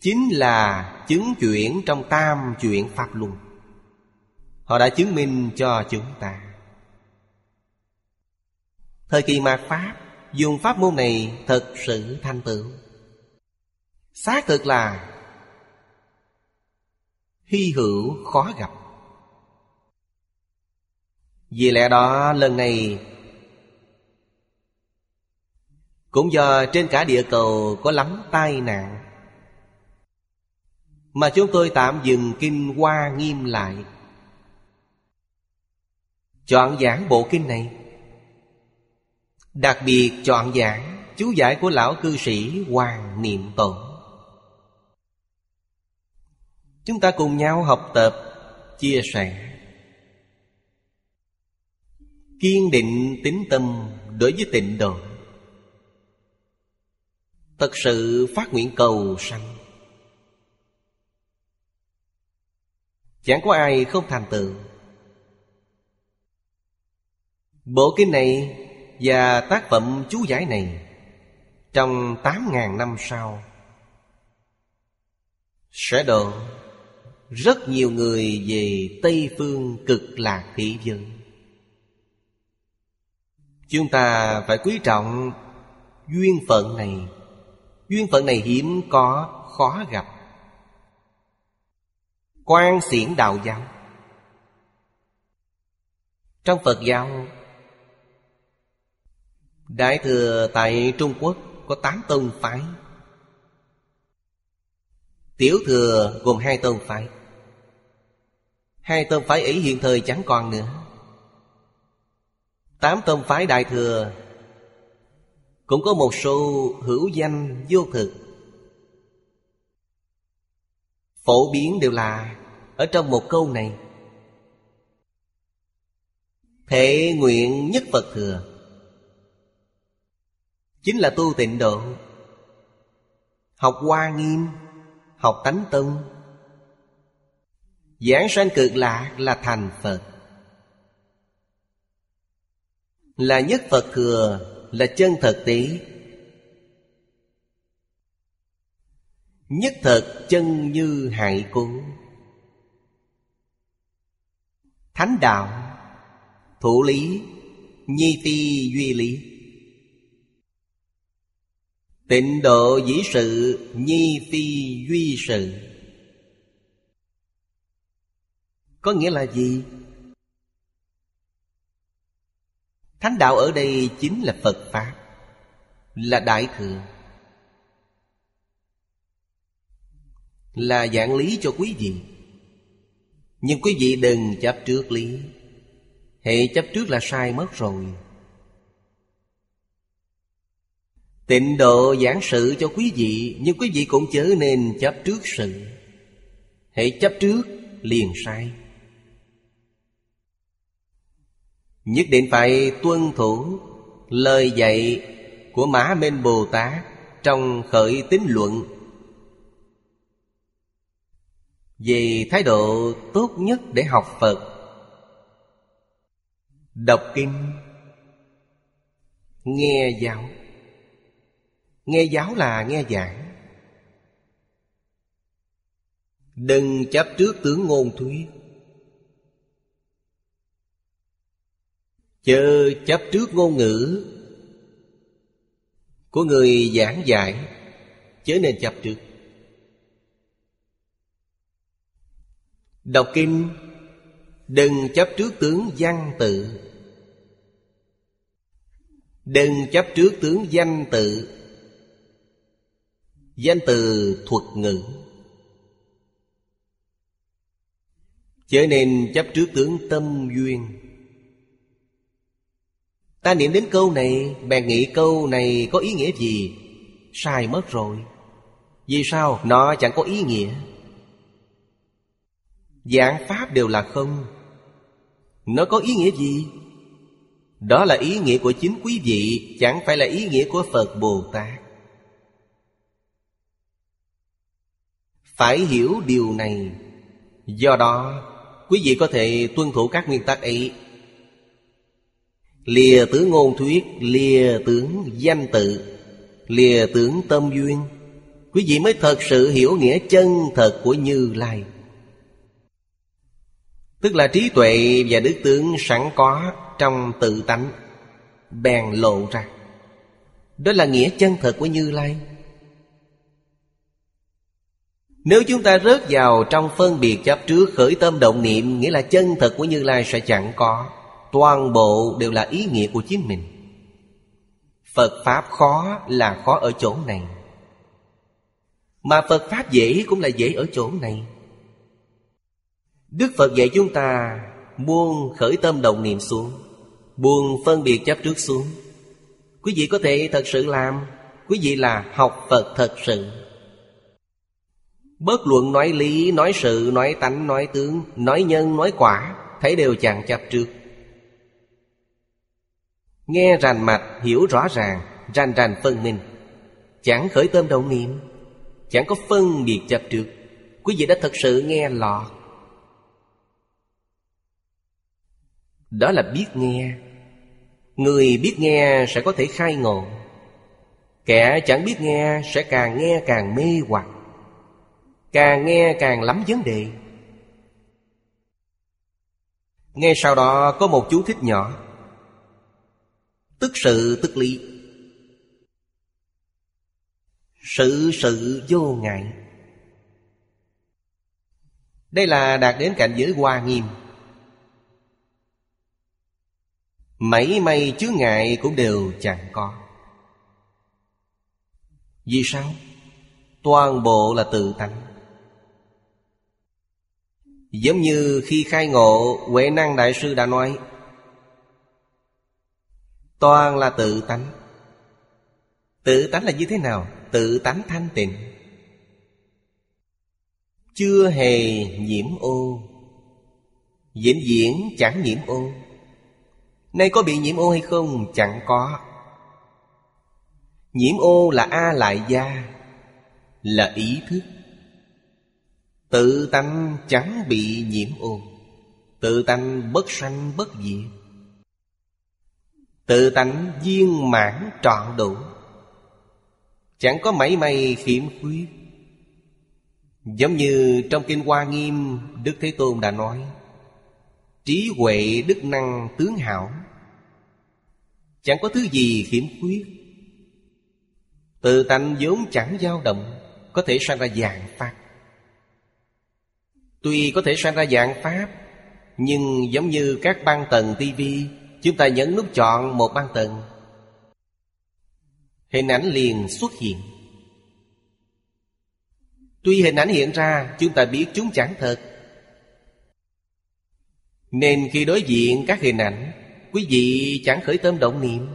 Chính là chứng chuyển trong tam chuyển Pháp Luân. Họ đã chứng minh cho chúng ta. Thời kỳ mạt Pháp Dùng pháp môn này thật sự thành tựu. Xác thực là, Hy hữu khó gặp. Vì lẽ đó, lần này, Cũng do trên cả địa cầu có lắm tai nạn, Mà chúng tôi tạm dừng kinh hoa nghiêm lại. Chọn giảng bộ kinh này. Đặc biệt chọn giảng chú giải của lão cư sĩ Hoàng Niệm Tổ Chúng ta cùng nhau học tập, chia sẻ. Kiên định tín tâm đối với tịnh độ. Thật sự phát nguyện cầu sanh. Chẳng có ai không thành tựu Bộ kinh này và tác phẩm chú giải này Trong tám ngàn năm sau Sẽ độ rất nhiều người về Tây Phương cực lạc thị giới Chúng ta phải quý trọng duyên phận này. Duyên phận này hiếm có, khó gặp. Quan xiển đạo giáo. Trong Phật giáo Đại thừa tại Trung Quốc có tám tông phái. Tiểu thừa gồm hai tông phái. Hai tông phái ấy hiện thời chẳng còn nữa. Tám tông phái Đại Thừa, Cũng có một số hữu danh vô thực. Phổ biến đều là Ở trong một câu này. Thể nguyện nhất Phật Thừa. Chính là tu tịnh độ. Học hoa nghiêm, Học tánh tông. Giảng sanh cực lạc là thành Phật. Là nhất Phật thừa, Là chân thật tỷ. Nhất thật chân như hại cố Thánh đạo, Thủ lý, Nhi phi duy lý. Tịnh độ dĩ sự, Nhi phi duy sự. Có nghĩa là gì? Thánh đạo ở đây chính là Phật Pháp, Là Đại Thừa, Là giảng lý cho quý vị. Nhưng quý vị đừng chấp trước lý. Hệ chấp trước là sai mất rồi. Tịnh độ giảng sự cho quý vị, Nhưng quý vị cũng chớ nên chấp trước sự. Hãy chấp trước, liền sai. Nhất định phải tuân thủ lời dạy của Mã Minh Bồ Tát trong khởi tín luận. Về thái độ tốt nhất để học Phật. Đọc kinh, Nghe giáo. Nghe giáo là nghe giảng. Đừng chấp trước tướng ngôn thuyết Chớ chấp trước ngôn ngữ Của người giảng dạy, Chớ nên chấp trước. Đọc kinh, Đừng chấp trước tướng văn tự. Đừng chấp trước tướng danh tự. Danh từ thuật ngữ. Chớ nên chấp trước tướng tâm duyên. Ta niệm đến câu này, Bèn nghĩ câu này có ý nghĩa gì? Sai mất rồi. Vì sao? Nó chẳng có ý nghĩa. Giảng Pháp đều là không. Nó có ý nghĩa gì? Đó là ý nghĩa của chính quý vị, Chẳng phải là ý nghĩa của Phật Bồ Tát. Phải hiểu điều này. Do đó, Quý vị có thể tuân thủ các nguyên tắc ấy. Lìa tướng ngôn thuyết, Lìa tướng danh tự, Lìa tướng tâm duyên. Quý vị mới thật sự hiểu nghĩa chân thật của Như Lai. Tức là trí tuệ và đức tướng sẵn có trong tự tánh, Bèn lộ ra. Đó là nghĩa chân thật của Như Lai. Nếu chúng ta rớt vào trong phân biệt chấp trước khởi tâm động niệm, Nghĩa là chân thật của Như Lai sẽ chẳng có. Toàn bộ đều là ý nghĩa của chính mình. Phật Pháp khó là khó ở chỗ này. Mà Phật Pháp dễ cũng là dễ ở chỗ này. Đức Phật dạy chúng ta Buông khởi tâm động niệm xuống, Buông phân biệt chấp trước xuống. Quý vị có thể thật sự làm? Quý vị là học Phật thật sự. Bất luận nói lý, nói sự, nói tánh, nói tướng Nói nhân, nói quả Thấy đều chẳng chấp trước. Nghe rành mạch, hiểu rõ ràng Rành rành phân minh. Chẳng khởi tâm động niệm Chẳng có phân biệt chấp trước. Quý vị đã thật sự nghe lọt Đó là biết nghe. Người biết nghe sẽ có thể khai ngộ. Kẻ chẳng biết nghe sẽ càng nghe càng mê hoặc. Càng nghe càng lắm vấn đề. Ngay sau đó có một chú thích nhỏ. Tức sự tức lý Sự sự vô ngại. Đây là đạt đến cảnh giới hoa nghiêm. Mảy may chướng ngại cũng đều chẳng có. Vì sao? Toàn bộ là tự tánh. Giống như khi khai ngộ, Huệ năng đại sư đã nói, Toàn là tự tánh. Tự tánh là như thế nào? Tự tánh thanh tịnh. Chưa hề nhiễm ô. Diễn diễn chẳng nhiễm ô. Nay có bị nhiễm ô hay không? Chẳng có. Nhiễm ô là A lại gia, Là ý thức. Tự tánh chẳng bị nhiễm ô Tự tánh bất sanh bất diệt. Tự tánh viên mãn trọn đủ, Chẳng có mảy may khiếm khuyết. Giống như trong Kinh Hoa Nghiêm, Đức Thế Tôn đã nói, Trí huệ đức năng tướng hảo, Chẳng có thứ gì khiếm khuyết. Tự tánh vốn chẳng dao động, Có thể sanh ra dạng phát Tuy có thể sanh ra dạng Pháp, Nhưng giống như các băng tầng tivi Chúng ta nhấn nút chọn một băng tầng Hình ảnh liền xuất hiện. Tuy hình ảnh hiện ra, Chúng ta biết chúng chẳng thật. Nên khi đối diện các hình ảnh, Quý vị chẳng khởi tâm động niệm.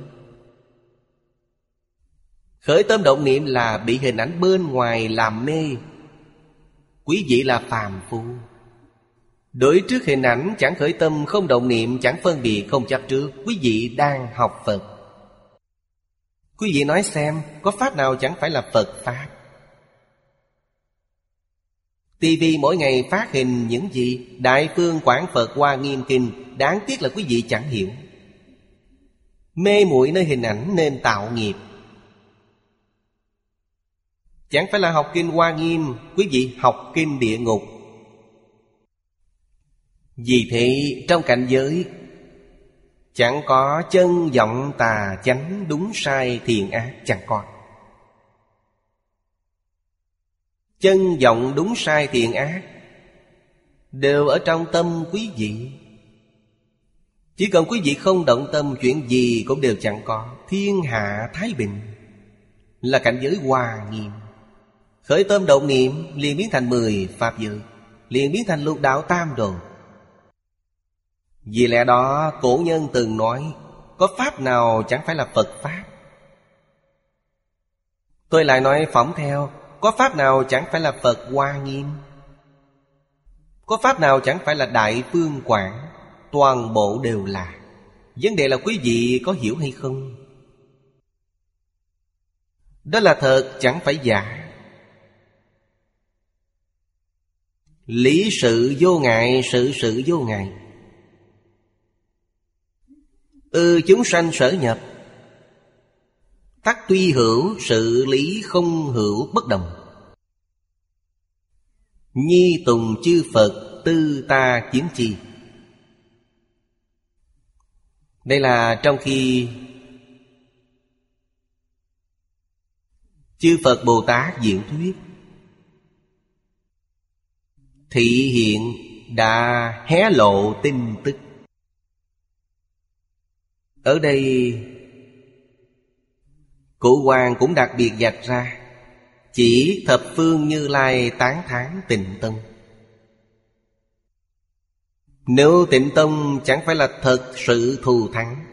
Khởi tâm động niệm là bị hình ảnh bên ngoài làm mê. Quý vị là phàm phu. Đối trước hình ảnh chẳng khởi tâm, không động niệm, Chẳng phân biệt, không chấp trước, Quý vị đang học Phật. Quý vị nói xem, Có Pháp nào chẳng phải là Phật Pháp? TV mỗi ngày phát hình những gì? Đại phương Quảng Phật qua Nghiêm Kinh, Đáng tiếc là quý vị chẳng hiểu. Mê muội nơi hình ảnh nên tạo nghiệp. Chẳng phải là học kinh Hoa Nghiêm, Quý vị học kinh địa ngục. Vì thế, trong cảnh giới, Chẳng có chân vọng tà chánh đúng sai thiện ác chẳng có. Chân vọng đúng sai thiện ác Đều ở trong tâm quý vị. Chỉ cần quý vị không động tâm, Chuyện gì cũng đều chẳng có. Thiên hạ Thái Bình Là cảnh giới hòa nghiêm. Khởi tâm động niệm, liền biến thành mười Pháp giới, Liền biến thành lục đạo tam đồ. Vì lẽ đó, cổ nhân từng nói, Có Pháp nào chẳng phải là Phật Pháp? Tôi lại nói phỏng theo, có Pháp nào chẳng phải là Phật Hoa Nghiêm? Có Pháp nào chẳng phải là Đại Phương Quảng? Toàn bộ đều là. Vấn đề là quý vị có hiểu hay không? Đó là thật, chẳng phải giả. Lý sự vô ngại, Sự sự vô ngại. Ừ chúng sanh sở nhập, Tắc tuy hữu, sự lý không hữu bất đồng. Nhi tùng chư Phật, tư ta kiến chi. Đây là trong khi Chư Phật Bồ Tát diễn thuyết. Thị hiện đã hé lộ tin tức. Ở đây Cụ hoàng cũng đặc biệt dạch ra, Chỉ thập phương như lai tán thán tịnh tông. Nếu tịnh tông chẳng phải là thật sự thù thắng,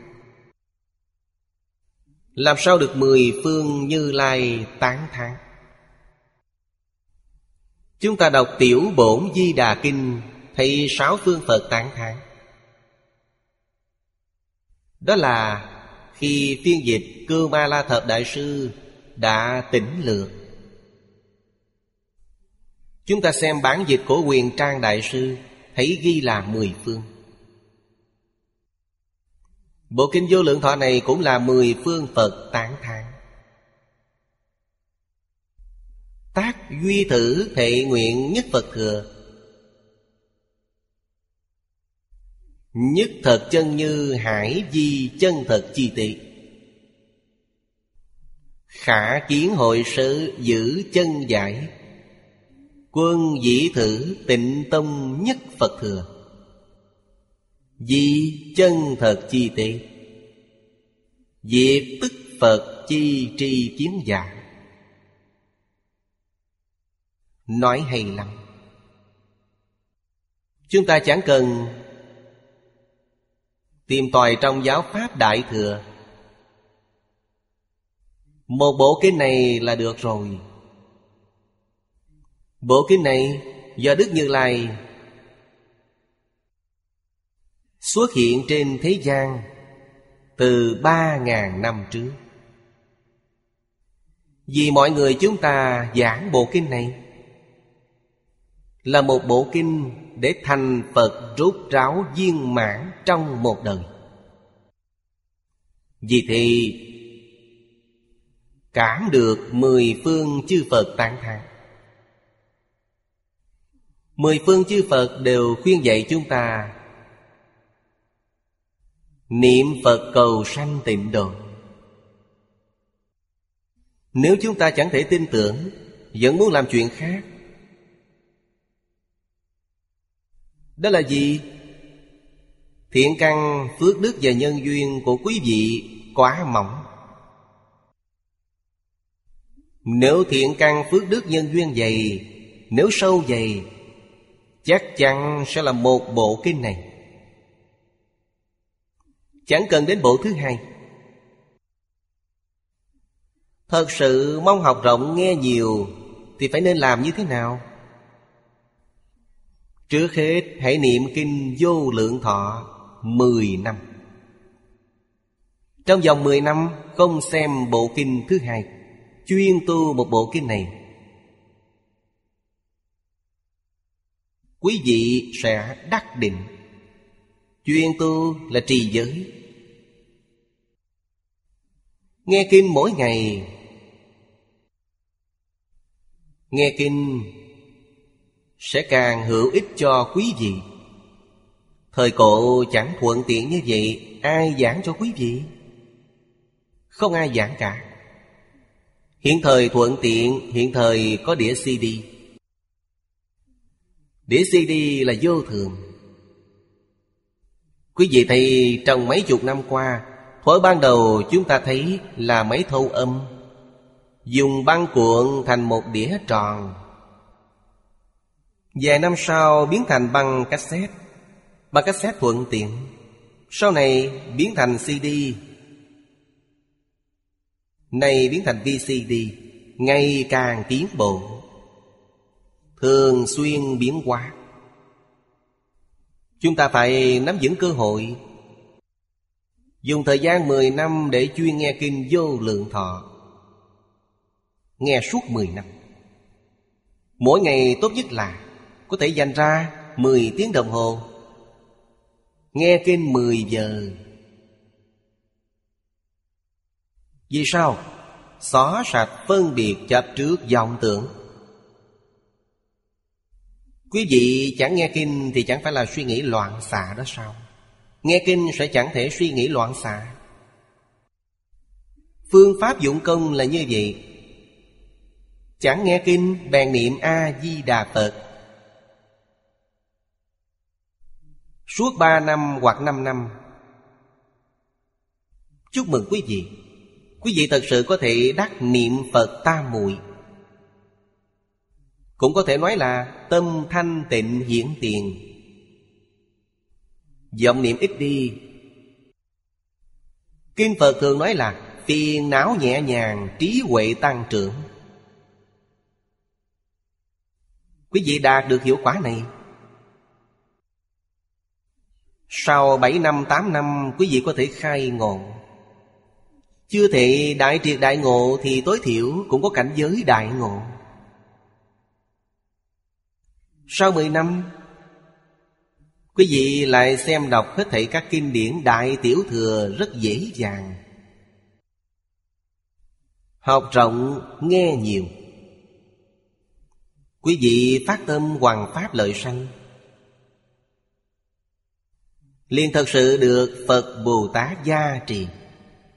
Làm sao được mười phương như lai tán thán? Chúng ta đọc tiểu bổn di đà kinh, Thấy sáu phương Phật tán thán. Đó là khi phiên dịch Cư Ma La Thập Đại Sư Đã tỉnh lược. Chúng ta xem bản dịch của quyền trang Đại Sư, Thấy ghi là mười phương. Bộ kinh vô lượng thọ này cũng là mười phương Phật tán thán. Tác duy thử thệ nguyện nhất Phật thừa. Nhất thật chân như hải di chân thật chi tị. Khả kiến hội sự giữ chân giải. Quân dĩ thử tịnh tông nhất Phật thừa. Di chân thật chi tị. Diệt tức Phật chi tri kiến giả Nói hay lắm. Chúng ta chẳng cần Tìm tòi trong giáo pháp Đại Thừa. Một bộ kinh này là được rồi. Bộ kinh này do Đức Như Lai Xuất hiện trên thế gian Từ ba ngàn năm trước. Vì mọi người chúng ta giảng bộ kinh này là một bộ kinh để thành Phật rốt ráo viên mãn trong một đời. Vì thì cảm được mười phương chư Phật tán thán. Mười phương chư Phật đều khuyên dạy chúng ta, Niệm Phật cầu sanh tịnh độ Nếu chúng ta chẳng thể tin tưởng, Vẫn muốn làm chuyện khác Đó là gì? Thiện căn phước đức và nhân duyên của quý vị quá mỏng Nếu thiện căn phước đức nhân duyên dày, Nếu sâu dày, Chắc chắn sẽ là một bộ kinh này Chẳng cần đến bộ thứ hai Thật sự mong học rộng nghe nhiều Thì phải nên làm như thế nào? Trước hết, hãy niệm kinh vô lượng thọ mười năm. Trong vòng mười năm, không xem bộ kinh thứ hai, Chuyên tu một bộ kinh này. Quý vị sẽ đắc định. Chuyên tu là trì giới. Nghe kinh mỗi ngày. Nghe kinh sẽ càng hữu ích cho quý vị. Thời cổ chẳng thuận tiện như vậy, Ai giảng cho quý vị? Không ai giảng cả. Hiện thời thuận tiện, Hiện thời có đĩa CD. Đĩa CD là vô thường. Quý vị thấy trong mấy chục năm qua, Thuở ban đầu chúng ta thấy là máy thâu âm Dùng băng cuộn thành một đĩa tròn. Vài năm sau biến thành băng cassette. Băng cassette thuận tiện. Sau này biến thành CD Này biến thành VCD Ngày càng tiến bộ. Thường xuyên biến hóa. Chúng ta phải nắm vững cơ hội. Dùng thời gian 10 năm để chuyên nghe kinh vô lượng thọ. Nghe suốt 10 năm. Mỗi ngày tốt nhất là có thể dành ra 10 tiếng đồng hồ. Nghe kinh 10 giờ. Vì sao? Xóa sạch phân biệt chấp trước vọng tưởng. Quý vị chẳng nghe kinh thì chẳng phải là suy nghĩ loạn xạ đó sao? Nghe kinh sẽ chẳng thể suy nghĩ loạn xạ. Phương pháp dụng công là như vậy. Chẳng nghe kinh, bèn niệm A-di-đà Phật. Suốt ba năm hoặc năm năm. Chúc mừng quý vị. Quý vị thật sự có thể đắc niệm Phật ta muội. Cũng có thể nói là tâm thanh tịnh hiển tiền. Vọng niệm ít đi. Kinh Phật thường nói là Phiền não nhẹ nhàng, Trí huệ tăng trưởng. Quý vị đạt được hiệu quả này sau 7 năm 8 năm, Quý vị có thể khai ngộ. Chưa thể đại triệt đại ngộ Thì tối thiểu cũng có cảnh giới đại ngộ. Sau 10 năm, Quý vị lại xem đọc hết thảy các kinh điển Đại Tiểu Thừa rất dễ dàng. Học rộng, nghe nhiều. Quý vị phát tâm hoàng pháp lợi sanh liền thật sự được Phật Bồ Tát gia trì.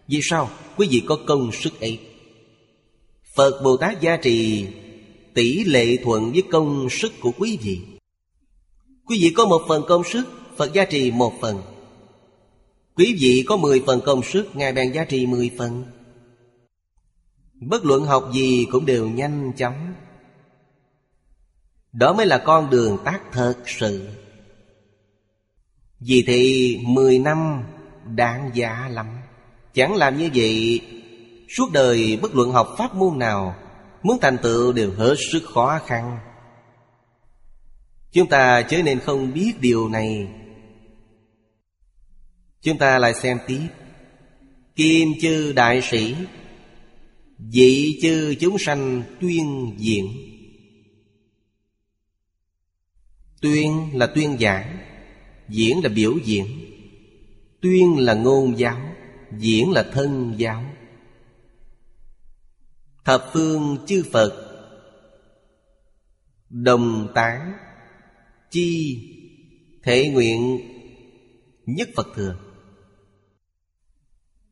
Vì sao? Quý vị có công sức ấy. Phật Bồ Tát gia trì Tỷ lệ thuận với công sức của quý vị. Quý vị có một phần công sức, Phật gia trì một phần. Quý vị có mười phần công sức, Ngài bèn gia trì mười phần. Bất luận học gì cũng đều nhanh chóng. Đó mới là con đường tác thật sự. Vì thì mười năm đáng giá lắm. Chẳng làm như vậy, Suốt đời bất luận học pháp môn nào, Muốn thành tựu đều hết sức khó khăn. Chúng ta chớ nên không biết điều này. Chúng ta lại xem tiếp. Kim chư đại sĩ Dị chư chúng sanh tuyên diện Tuyên là tuyên giảng. Diễn là biểu diễn. Tuyên là ngôn giáo. Diễn là thân giáo. Thập phương chư Phật. Đồng tán. Chi. Thể nguyện. Nhất Phật thừa.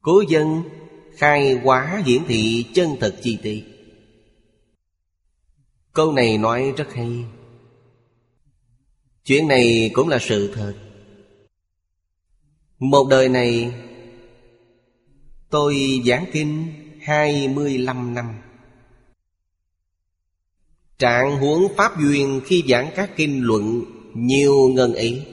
Cố dân khai hóa hiển thị chân thật chi tiết Câu này nói rất hay. Chuyện này cũng là sự thật. Một đời này, Tôi giảng kinh 25 năm. Trạng huống Pháp Duyên khi giảng các kinh luận Nhiều ngân ấy,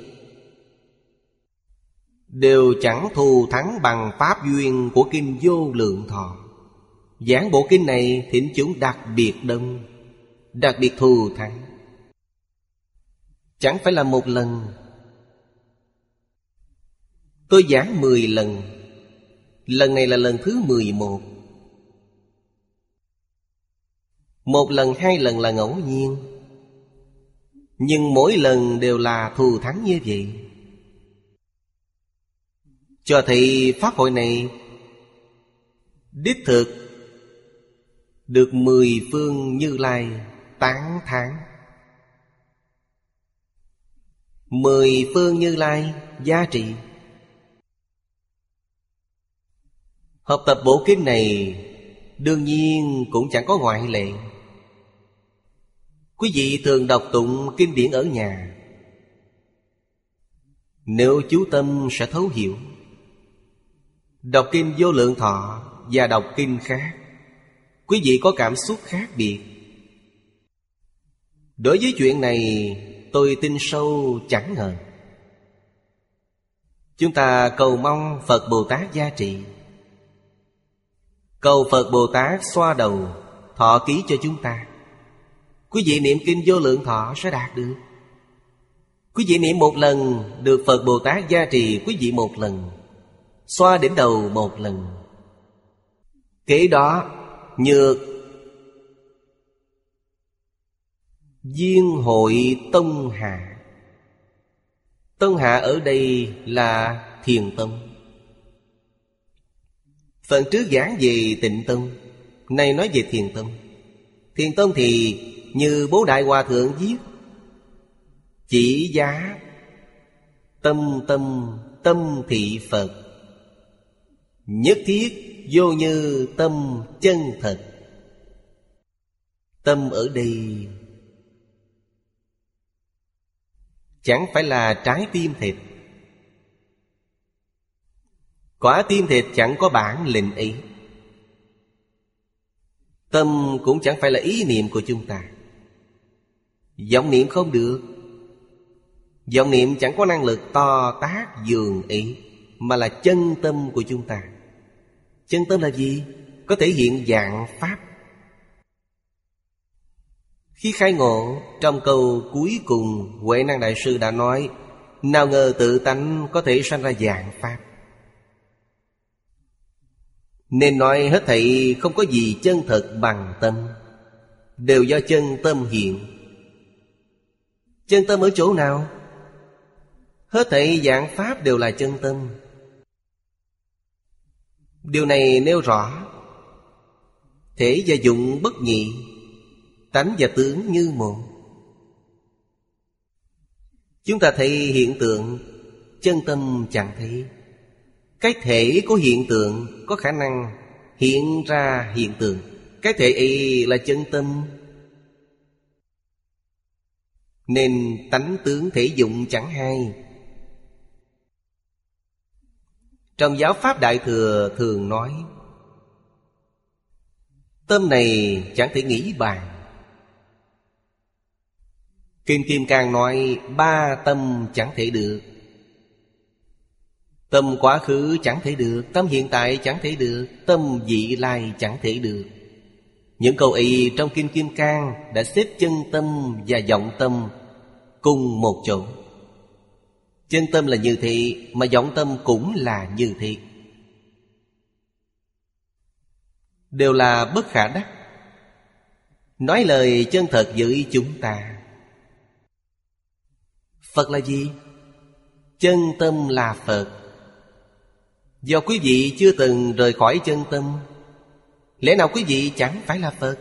Đều chẳng thù thắng bằng Pháp Duyên của kinh vô lượng thọ. Giảng bộ kinh này thỉnh chúng đặc biệt đông, Đặc biệt thù thắng. Chẳng phải là một lần. Tôi giảng mười lần. Lần này là lần thứ mười một. Một lần, hai lần là ngẫu nhiên. Nhưng mỗi lần đều là thù thắng như vậy. Cho thấy Pháp hội này, Đích thực, Được mười phương như lai tán tháng Mười phương như lai, giá trị. Học tập bộ kinh này, Đương nhiên cũng chẳng có ngoại lệ. Quý vị thường đọc tụng kinh điển ở nhà. Nếu chú tâm sẽ thấu hiểu. Đọc kinh vô lượng thọ Và đọc kinh khác, Quý vị có cảm xúc khác biệt. Đối với chuyện này tôi tin sâu chẳng ngờ. Chúng ta cầu mong Phật Bồ Tát gia trị Cầu Phật Bồ Tát xoa đầu, Thọ ký cho chúng ta. Quý vị niệm kinh vô lượng thọ sẽ đạt được. Quý vị niệm một lần, Được Phật Bồ Tát gia trì quý vị một lần. Xoa đỉnh đầu một lần. Kế đó, Nhược Duyên hội Tông Hạ Tông Hạ ở đây là Thiền Tông Phần trước giảng về tịnh tông Nay nói về thiền tông Thiền tông thì như bố đại hòa thượng viết, Chỉ giá Tâm tâm tâm thị Phật, Nhất thiết vô như tâm chân thật. Tâm ở đây Chẳng phải là trái tim thịt. Quả tim thịt chẳng có bản lệnh ý. Tâm cũng chẳng phải là ý niệm của chúng ta. Vọng niệm không được. Vọng niệm chẳng có năng lực to tác dường ý, Mà là chân tâm của chúng ta. Chân tâm là gì? Có thể hiện dạng Pháp khi khai ngộ, Trong câu cuối cùng, Huệ Năng Đại Sư đã nói, Nào ngờ tự tánh có thể sanh ra dạng Pháp. Nên nói hết thảy không có gì chân thật bằng tâm, Đều do chân tâm hiện. Chân tâm ở chỗ nào? Hết thảy dạng Pháp đều là chân tâm. Điều này nêu rõ, Thể và dụng bất nhị. Tánh và tướng như một Chúng ta thấy hiện tượng Chân tâm chẳng thấy. Cái thể của hiện tượng có khả năng hiện ra hiện tượng. Cái thể ấy là chân tâm. Nên tánh tướng thể dụng chẳng hay. Trong giáo pháp Đại Thừa thường nói, Tâm này chẳng thể nghĩ bàn. Kim Kim Cang nói, Ba tâm chẳng thể được. Tâm quá khứ chẳng thể được, Tâm hiện tại chẳng thể được, Tâm vị lai chẳng thể được. Những câu ấy trong Kim Kim Cang Đã xếp chân tâm và vọng tâm Cùng một chỗ. Chân tâm là như thị Mà vọng tâm cũng là như thị Đều là bất khả đắc. Nói lời chân thật với chúng ta. Phật là gì? Chân tâm là Phật. Do quý vị chưa từng rời khỏi chân tâm, Lẽ nào quý vị chẳng phải là Phật?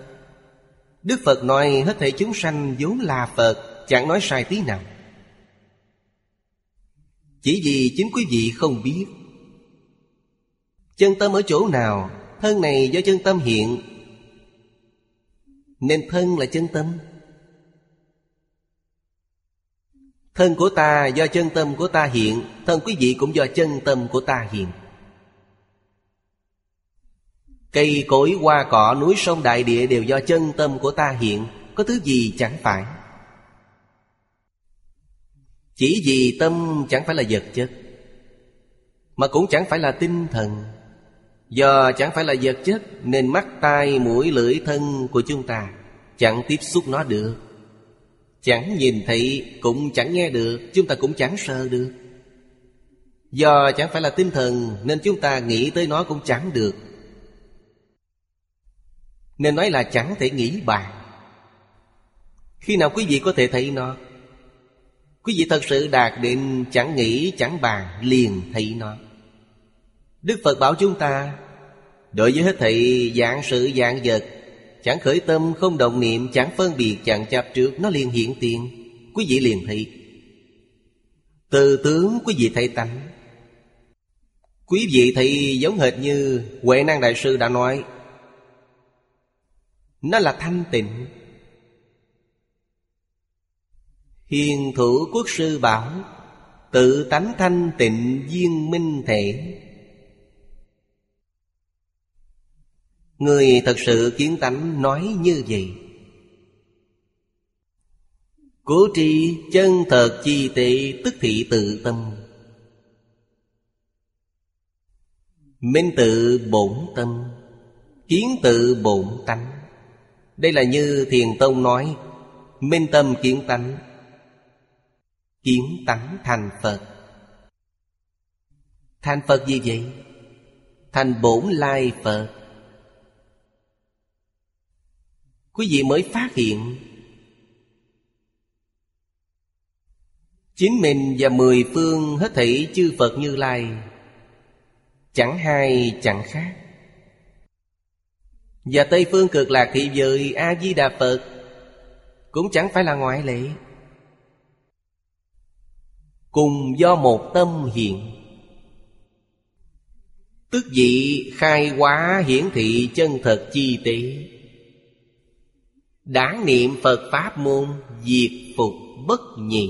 Đức Phật nói hết thể chúng sanh vốn là Phật, Chẳng nói sai tí nào. Chỉ vì chính quý vị không biết. Chân tâm ở chỗ nào? Thân này do chân tâm hiện. Nên thân là chân tâm. Thân của ta do chân tâm của ta hiện, Thân quý vị cũng do chân tâm của ta hiện. Cây cối, hoa, cỏ, núi, sông, đại địa đều do chân tâm của ta hiện, Có thứ gì chẳng phải? Chỉ vì tâm chẳng phải là vật chất, Mà cũng chẳng phải là tinh thần. Do chẳng phải là vật chất, Nên mắt, tai, mũi, lưỡi, thân của chúng ta Chẳng tiếp xúc nó được. Chẳng nhìn thấy cũng chẳng nghe được, Chúng ta cũng chẳng sợ được. Do chẳng phải là tinh thần, Nên chúng ta nghĩ tới nó cũng chẳng được. Nên nói là chẳng thể nghĩ bàn. Khi nào quý vị có thể thấy nó? Quý vị thật sự đạt đến chẳng nghĩ, chẳng bàn, liền thấy nó. Đức Phật bảo chúng ta, Đối với hết thị dạng sự dạng vật Chẳng khởi tâm, không động niệm, Chẳng phân biệt, chẳng chấp trước, Nó liền hiện tiền. Quý vị liền thấy. Từ tướng quý vị thấy tánh. Quý vị thấy giống hệt như Huệ Năng Đại Sư đã nói. Nó là thanh tịnh. Hiền thủ quốc sư bảo, Tự tánh thanh tịnh viên minh thể. Người thật sự kiến tánh nói như vậy. Cố tri chân thật chi tệ tức thị tự tâm. Minh tự bổn tâm, Kiến tự bổn tánh. Đây là như Thiền Tông nói, Minh tâm kiến tánh Kiến tánh thành Phật. Thành Phật gì vậy? Thành bổn lai Phật. Quý vị mới phát hiện. Chính mình và mười phương hết thảy chư Phật Như Lai, Chẳng hai, chẳng khác. Và Tây Phương cực lạc thị giới A-di-đà Phật Cũng chẳng phải là ngoại lệ. Cùng do một tâm hiện. Tức vị khai hóa hiển thị chân thật chi tế. Đáng niệm Phật Pháp môn, Diệt phục bất nhị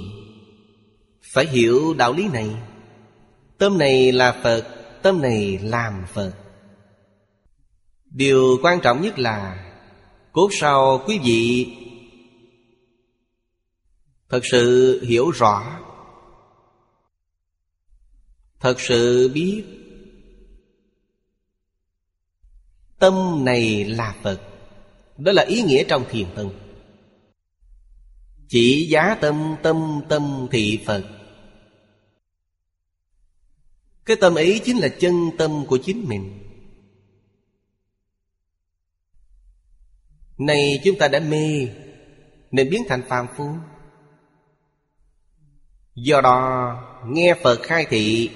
Phải hiểu đạo lý này. Tâm này là Phật, Tâm này làm Phật. Điều quan trọng nhất là, Cốt sau quý vị Thật sự hiểu rõ. Thật sự biết Tâm này là Phật đó là ý nghĩa trong thiền tông Chỉ giá tâm tâm tâm thị Phật. Cái tâm ấy chính là chân tâm của chính mình. Này chúng ta đã mê, Nên biến thành phàm phu. Do đó, nghe Phật khai thị,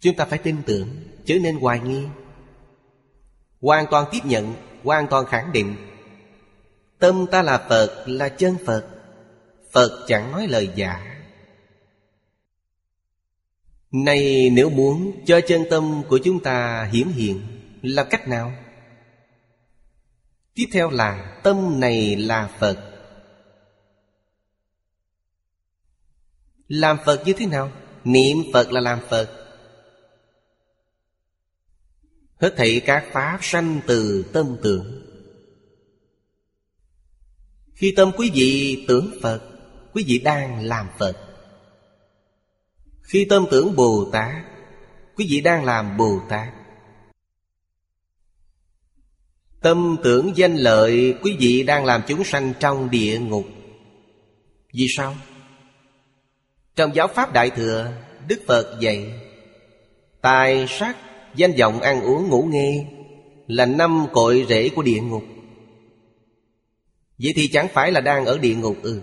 Chúng ta phải tin tưởng Chứ nên hoài nghi. Hoàn toàn tiếp nhận, Hoàn toàn khẳng định. Tâm ta là Phật, là chân Phật. Phật chẳng nói lời giả. Này, nếu muốn cho chân tâm của chúng ta hiển hiện Là cách nào? Tiếp theo là, tâm này là Phật. Làm Phật như thế nào? Niệm Phật là làm Phật. Hết thảy các pháp sanh từ tâm tưởng. Khi tâm quý vị tưởng Phật, Quý vị đang làm Phật. Khi tâm tưởng Bồ Tát, Quý vị đang làm Bồ Tát. Tâm tưởng danh lợi, Quý vị đang làm chúng sanh trong địa ngục. Vì sao? Trong giáo pháp Đại Thừa, Đức Phật dạy, Tài sắc Danh vọng ăn uống ngủ nghe Là năm cội rễ của địa ngục. Vậy thì chẳng phải là đang ở địa ngục ư?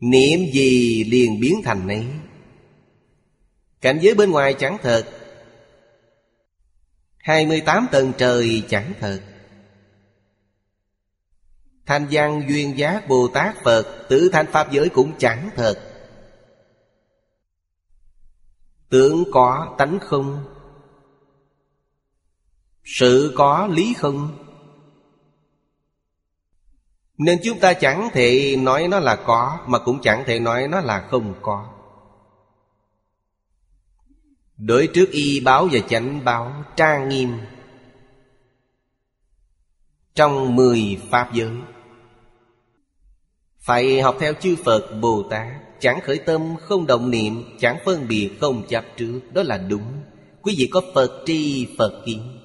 Niệm gì liền biến thành nấy. Cảnh giới bên ngoài chẳng thật. 28 tầng trời chẳng thật. Thanh văn, duyên giác, Bồ Tát, Phật Tự thanh Pháp giới cũng chẳng thật. Tướng có tánh không? Sự có lý không? Nên chúng ta chẳng thể nói nó là có, Mà cũng chẳng thể nói nó là không có. Đối trước y báo và chánh báo trang nghiêm. Trong mười Pháp giới phải học theo chư Phật Bồ Tát, Chẳng khởi tâm, không động niệm, Chẳng phân biệt, không chấp trước. Đó là đúng. Quý vị có Phật tri, Phật kiến.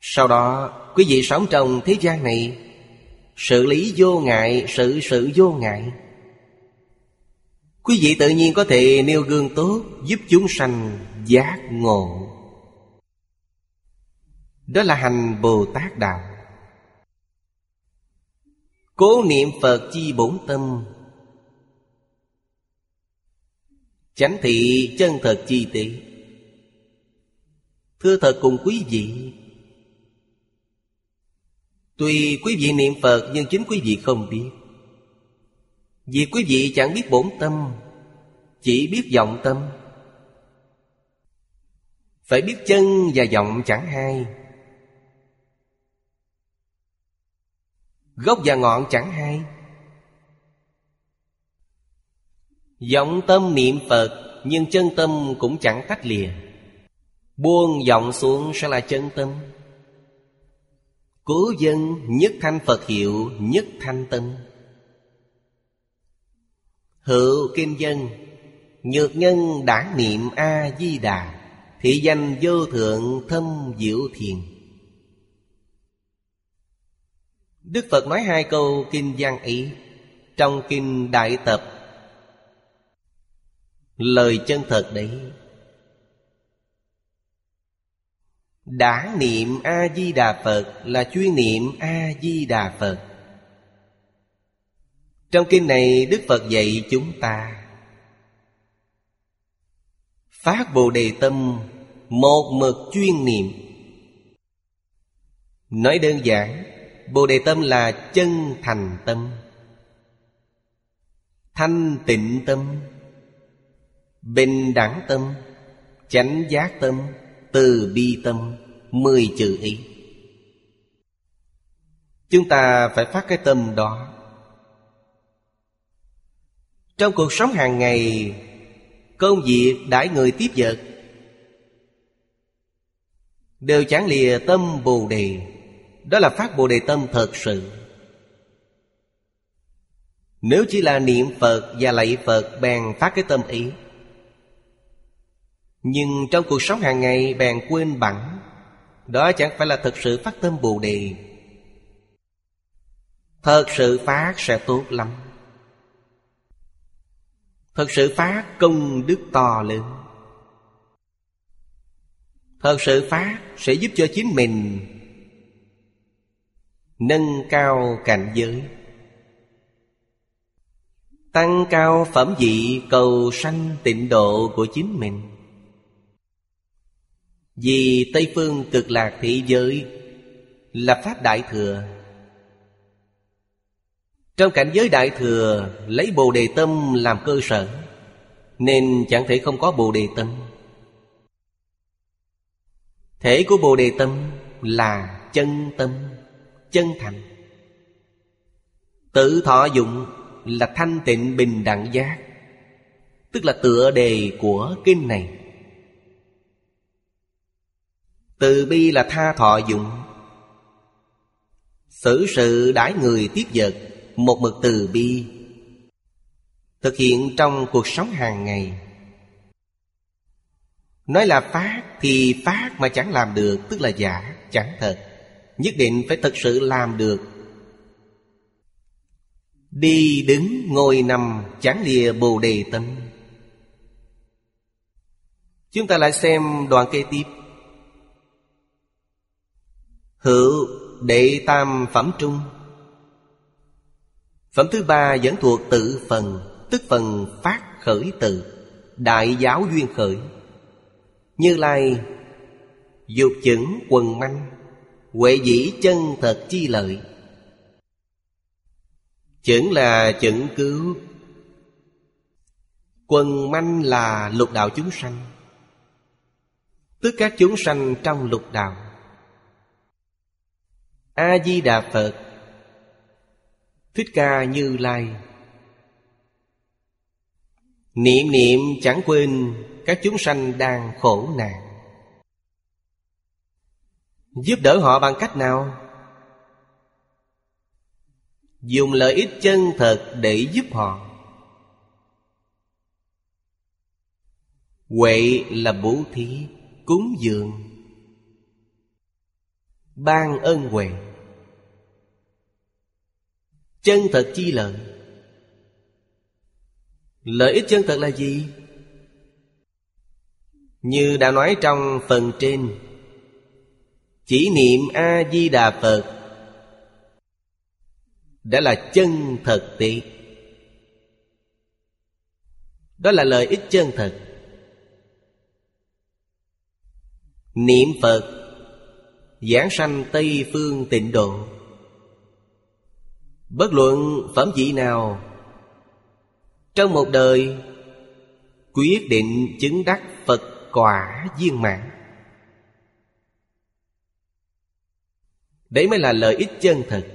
Sau đó, quý vị sống trong thế gian này, Xử lý vô ngại Sự sự vô ngại. Quý vị tự nhiên có thể nêu gương tốt, Giúp chúng sanh giác ngộ. Đó là hành Bồ Tát Đạo. Cố niệm Phật chi bổn tâm. Chánh thị chân thật chi tế. Thưa thật cùng quý vị, Tuy quý vị niệm Phật nhưng chính quý vị không biết. Vì quý vị chẳng biết bổn tâm, Chỉ biết vọng tâm. Phải biết chân và vọng chẳng hai. Gốc và ngọn chẳng hai Vọng tâm niệm Phật, Nhưng chân tâm cũng chẳng tách lìa. Buông vọng xuống sẽ là chân tâm. Cố dân nhất thanh Phật hiệu, nhất thanh tâm. Hữu kinh dân, Nhược nhân đã niệm A-di-đà Thị danh vô thượng thâm diệu thiền. Đức Phật nói hai câu kinh Giang ý Trong kinh Đại Tập. Lời chân thật đấy. Đã niệm A-di-đà Phật là chuyên niệm A-di-đà Phật. Trong kinh này Đức Phật dạy chúng ta Phát Bồ Đề Tâm Một mực chuyên niệm. Nói đơn giản Bồ Đề Tâm là chân thành tâm. Thanh tịnh tâm. Bình đẳng tâm. Chánh giác tâm. Từ bi tâm. Mười chữ ý. Chúng ta phải phát cái tâm đó. Trong cuộc sống hàng ngày, Công việc, đãi người tiếp vật Đều chẳng lìa tâm Bồ Đề. Đó là phát Bồ Đề tâm thật sự. Nếu chỉ là niệm Phật và lạy Phật, Bèn phát cái tâm ý. Nhưng trong cuộc sống hàng ngày, bèn quên bẵng. Đó chẳng phải là thật sự phát tâm Bồ Đề. Thật sự phát sẽ tốt lắm. Thật sự phát, công đức to lớn. Thật sự phát sẽ giúp cho chính mình Nâng cao cảnh giới. Tăng cao phẩm vị cầu sanh tịnh độ của chính mình. Vì Tây Phương cực lạc thế giới Là Pháp Đại Thừa. Trong cảnh giới đại thừa Lấy Bồ Đề Tâm làm cơ sở, Nên chẳng thể không có Bồ Đề Tâm. Thể của Bồ Đề Tâm là chân tâm. Chân thành. Tự thọ dụng là thanh tịnh bình đẳng giác, Tức là tựa đề của kinh này. Từ bi là tha thọ dụng. Xử sự đãi người tiếp vật, một mực từ bi. Thực hiện trong cuộc sống hàng ngày. Nói là phát thì phát mà chẳng làm được, tức là giả, chẳng thật nhất định phải thật sự làm được. Đi đứng ngồi nằm chán lìa bồ đề tâm. Chúng ta lại xem đoạn kế tiếp. Hữu đệ tam phẩm trung. Phẩm thứ ba vẫn thuộc tự phần, Tức phần phát khởi tự Đại giáo duyên khởi. Như Lai, Dục chững quần manh. Huệ dĩ chân thật chi lợi. Chẩn là chẩn cứu. Quần manh là lục đạo chúng sanh. Tức các chúng sanh trong lục đạo. A-di-đà Phật. Thích Ca Như Lai. Niệm niệm chẳng quên Các chúng sanh đang khổ nạn. Giúp đỡ họ bằng cách nào? Dùng lợi ích chân thật để giúp họ Huệ là bố thí, cúng dường Ban ân huệ Chân thật chi lợi Lợi ích chân thật là gì? Như đã nói trong phần trên chỉ niệm A-di-đà Phật Đã là chân thật tệ Đó là lợi ích chân thật. Niệm Phật Giảng sanh Tây Phương tịnh độ. Bất luận phẩm vị nào, Trong một đời, Quyết định chứng đắc Phật quả viên mãn. Đấy mới là lợi ích chân thật.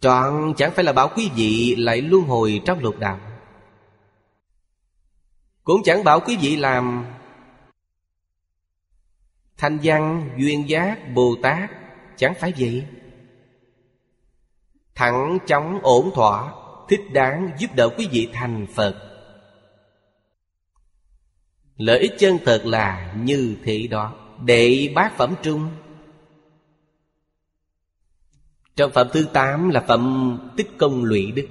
Trọn chẳng phải là bảo quý vị lại luân hồi trong lục đạo. Cũng chẳng bảo quý vị làm Thanh văn, duyên giác, Bồ Tát Chẳng phải vậy. Thẳng chóng ổn thỏa Thích đáng giúp đỡ quý vị thành Phật. Lợi ích chân thật là như thế đó. Đệ bát phẩm trung. Trong phẩm thứ tám là phẩm tích công lụy đức.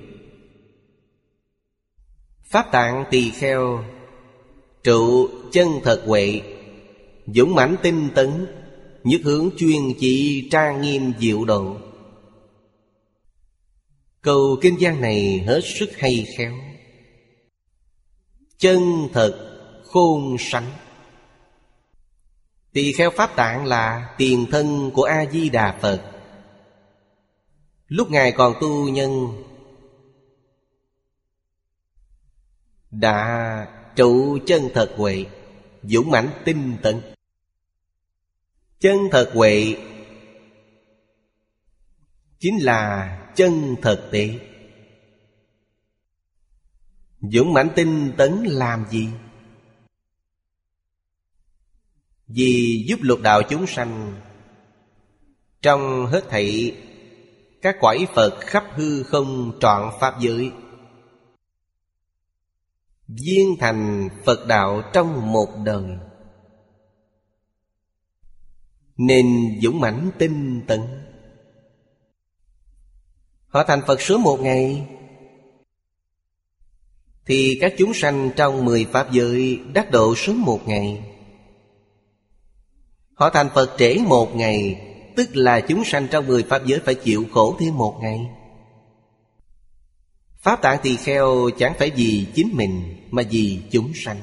Pháp tạng tỳ kheo, Trụ chân thật huệ, Dũng mãnh tinh tấn, Nhất hướng chuyên chỉ trang nghiêm diệu độ. Câu kinh văn này hết sức hay khéo. Chân thật khôn sánh. Tỳ kheo Pháp Tạng là tiền thân của A-di-đà Phật. Lúc Ngài còn tu nhân, Đã trụ chân thật huệ, Dũng mãnh tinh tấn Chân thật huệ Chính là chân thật tệ Dũng mãnh tinh tấn làm gì? Vì giúp lục đạo chúng sanh Trong hết thảy các quải Phật khắp hư không trọn Pháp giới. Viên thành Phật đạo trong một đời. Nên dũng mãnh tinh tấn. Họ thành Phật sớm một ngày. Thì các chúng sanh trong mười Pháp giới đắc độ sớm một ngày. Họ thành Phật trễ một ngày Tức là chúng sanh trong mười Pháp giới phải chịu khổ thêm một ngày. Pháp tạng tỳ kheo chẳng phải vì chính mình Mà vì chúng sanh.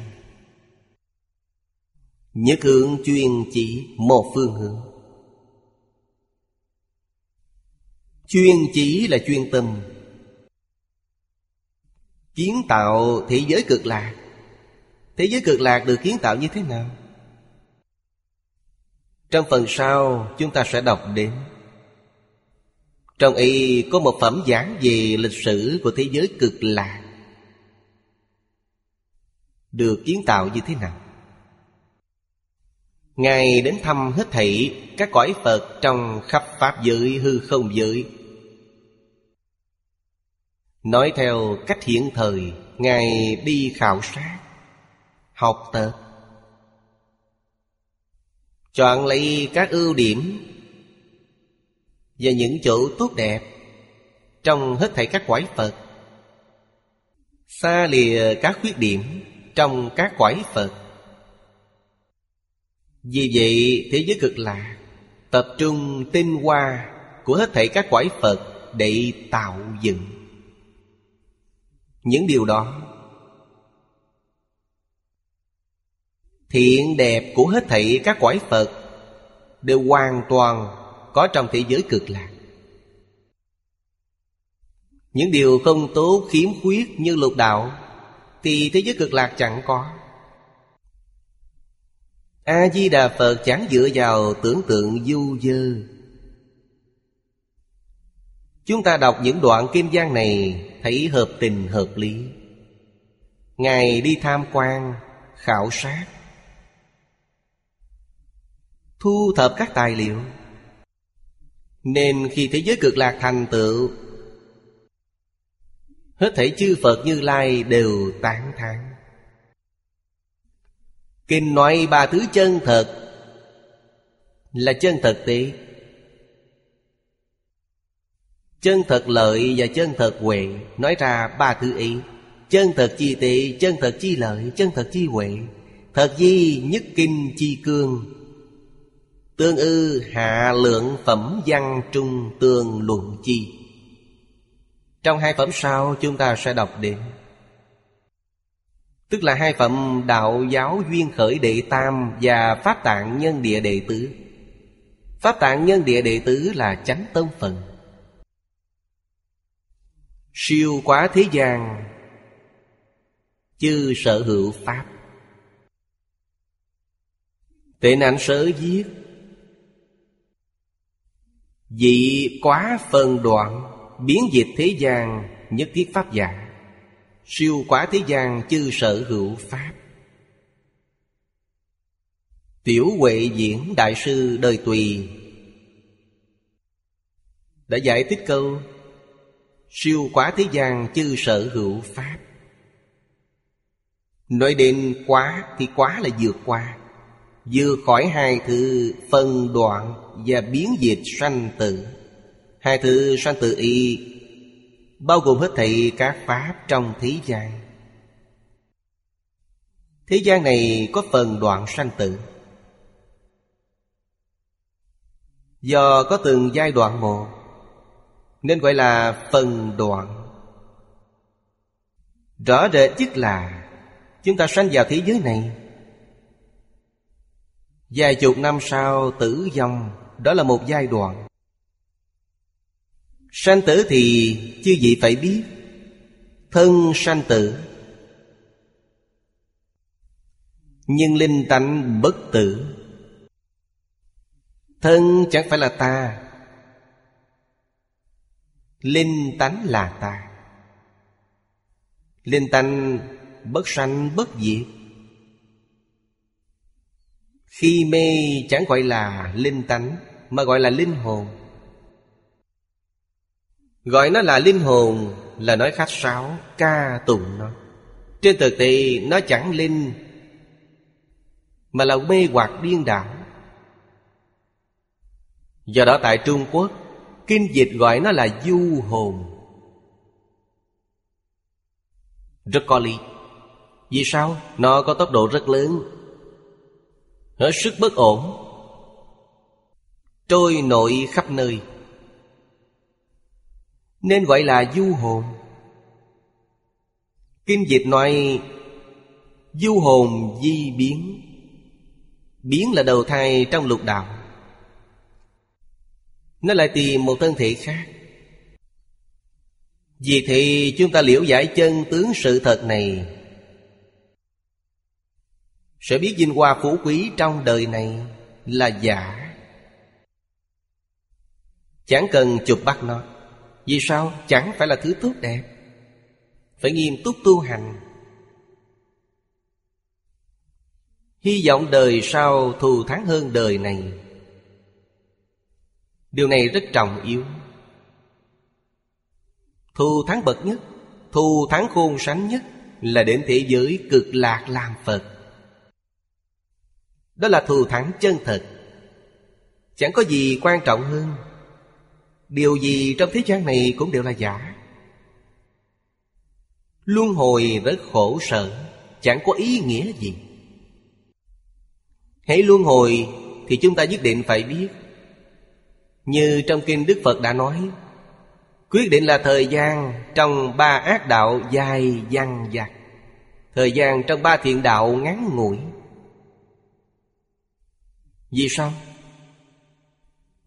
Nhất hướng chuyên chỉ một phương hướng. Chuyên chỉ là chuyên tâm. Kiến tạo thế giới cực lạc. Thế giới cực lạc được kiến tạo như thế nào? Trong phần sau, chúng ta sẽ đọc đến. Trong y có một phẩm giảng về lịch sử của thế giới cực lạc. Được kiến tạo như thế nào? Ngài đến thăm hết thảy các cõi Phật trong khắp Pháp giới, hư không giới. Nói theo cách hiện thời, Ngài đi khảo sát, Học tập Chọn lấy các ưu điểm Và những chỗ tốt đẹp Trong hết thảy các quái Phật Xa lìa các khuyết điểm Trong các quái Phật Vì vậy, thế giới cực lạc Tập trung tinh hoa Của hết thảy các quái Phật Để tạo dựng. Những điều đó Thiện, đẹp của hết thảy các quái Phật Đều hoàn toàn có trong thế giới cực lạc. Những điều không tốt khiếm khuyết như lục đạo Thì thế giới cực lạc chẳng có. A-di-đà Phật chẳng dựa vào tưởng tượng du dơ. Chúng ta đọc những đoạn kim giang này Thấy hợp tình hợp lý. Ngài đi tham quan, Khảo sát. Thu thập các tài liệu. Nên khi thế giới cực lạc thành tựu Hết thể chư Phật Như Lai đều tán thán. Kinh nói ba thứ chân thật Là chân thật tỷ Chân thật lợi và chân thật huệ Nói ra ba thứ ý. Chân thật chi tệ, chân thật chi lợi, chân thật chi huệ. Thật di nhất kinh chi cương Tương ư hạ lượng phẩm văn trung tương luận chi. Trong hai phẩm sau, chúng ta sẽ đọc đến. Tức là hai phẩm đạo giáo duyên khởi đệ tam Và pháp tạng nhân địa đệ tứ. Pháp tạng nhân địa đệ tứ là chánh tông phần Siêu quá thế gian, Chư sở hữu Pháp. Tệ nạn sở viết Dị quá phần đoạn, Biến dịch thế gian Nhất thiết Pháp giả. Siêu quá thế gian chư sở hữu Pháp. Tiểu Huệ Diễn Đại sư đời Tùy. Đã giải thích câu, Siêu quá thế gian chư sở hữu Pháp. Nói đến quá thì quá là vượt qua. Vượt khỏi hai thứ phân đoạn và biến dịch sanh tử. Hai thứ sanh tử y Bao gồm hết thảy các pháp trong thế gian. Thế gian này có phần đoạn sanh tử. Do có từng giai đoạn một, Nên gọi là phần đoạn. Rõ rệt nhất là Chúng ta sanh vào thế giới này. Vài chục năm sau tử vong đó là một giai đoạn. Sanh tử thì chư vị phải biết. Thân sanh tử. Nhưng linh tánh bất tử. Thân chẳng phải là ta. Linh tánh là ta. Linh tánh bất sanh, bất diệt. Khi mê chẳng gọi là linh tánh, Mà gọi là linh hồn. Gọi nó là linh hồn Là nói khách sáo, Ca tụng nó. Trên thực tế, nó chẳng linh, Mà là mê hoặc điên đảo. Do đó tại Trung Quốc, Kinh dịch gọi nó là du hồn. Rất có lý. Vì sao? Nó có tốc độ rất lớn. Hết sức bất ổn. Trôi nổi khắp nơi. Nên gọi là du hồn. Kinh dịch nói, Du hồn di biến. Biến là đầu thai trong lục đạo. Nó lại tìm một thân thể khác. Vì thì chúng ta liễu giải chân tướng sự thật này. Sẽ biết vinh hoa phú quý trong đời này là giả. Chẳng cần chụp bắt nó. Vì sao? Chẳng phải là thứ tốt đẹp. Phải nghiêm túc tu hành. Hy vọng đời sau thù thắng hơn đời này. Điều này rất trọng yếu. Thù thắng bậc nhất, Thù thắng khôn sánh nhất Là đến thế giới cực lạc làm Phật. Đó là thù thắng chân thật. Chẳng có gì quan trọng hơn. Điều gì trong thế gian này cũng đều là giả. Luân hồi rất khổ sở, Chẳng có ý nghĩa gì. Hãy luân hồi Thì chúng ta nhất định phải biết. Như trong kinh Đức Phật đã nói, Quyết định là thời gian Trong ba ác đạo dài dằng dặc. Thời gian trong ba thiện đạo ngắn ngủi. Vì sao?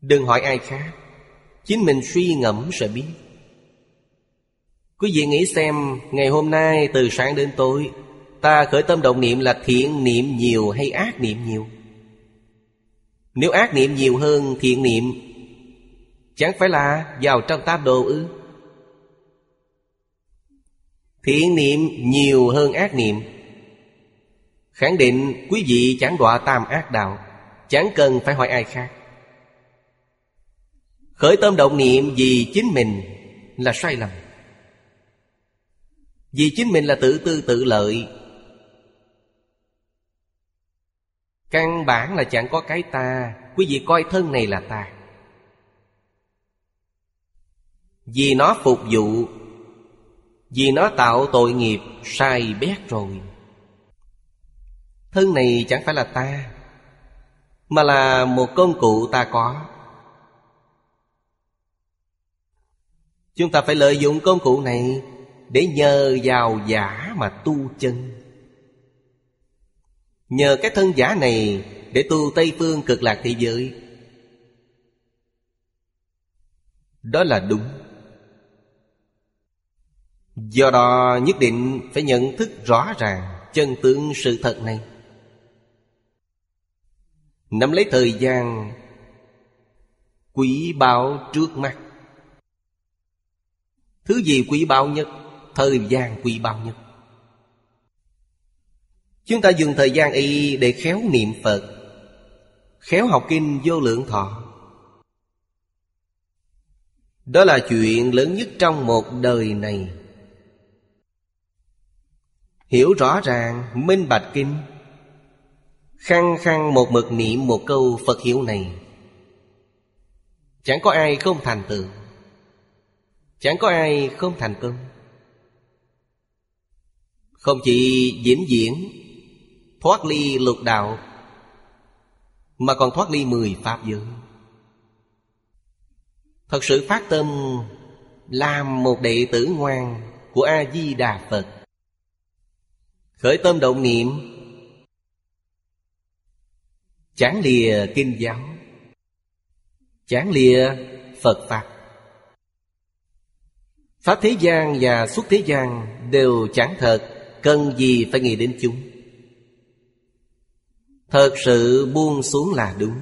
Đừng hỏi ai khác, Chính mình suy ngẫm sẽ biết. Quý vị nghĩ xem, Ngày hôm nay từ sáng đến tối, Ta khởi tâm động niệm là thiện niệm nhiều hay ác niệm nhiều? Nếu ác niệm nhiều hơn thiện niệm, Chẳng phải là vào trong tam đồ ư? Thiện niệm nhiều hơn ác niệm. Khẳng định quý vị chẳng đọa tam ác đạo. Chẳng cần phải hỏi ai khác. Khởi tâm động niệm vì chính mình là sai lầm. Vì chính mình là tự tư tự lợi. Căn bản là chẳng có cái ta. Quý vị coi thân này là ta. Vì nó phục vụ, Vì nó tạo tội nghiệp sai bét rồi. Thân này chẳng phải là ta. Mà là một công cụ ta có. Chúng ta phải lợi dụng công cụ này Để nhờ vào giả mà tu chân. Nhờ cái thân giả này Để tu Tây Phương cực lạc thế giới. Đó là đúng. Do đó nhất định phải nhận thức rõ ràng Chân tướng sự thật này. Nắm lấy thời gian, Quý báu trước mắt. Thứ gì quý báu nhất? Thời gian quý báu nhất. Chúng ta dùng thời gian y để khéo niệm Phật, Khéo học kinh vô lượng thọ. Đó là chuyện lớn nhất trong một đời này. Hiểu rõ ràng, minh bạch kinh. Khăng khăng một mực niệm một câu Phật hiệu này. Chẳng có ai không thành tựu. Chẳng có ai không thành công. Không chỉ diễn diễn Thoát ly lục đạo, Mà còn thoát ly mười pháp giới. Thật sự phát tâm Làm một đệ tử ngoan Của A-di-đà Phật. Khởi tâm động niệm Chán lìa kinh giáo. Chán lìa Phật Pháp. Pháp thế gian và xuất thế gian Đều chẳng thật, Cần gì phải nghĩ đến chúng? Thật sự buông xuống là đúng.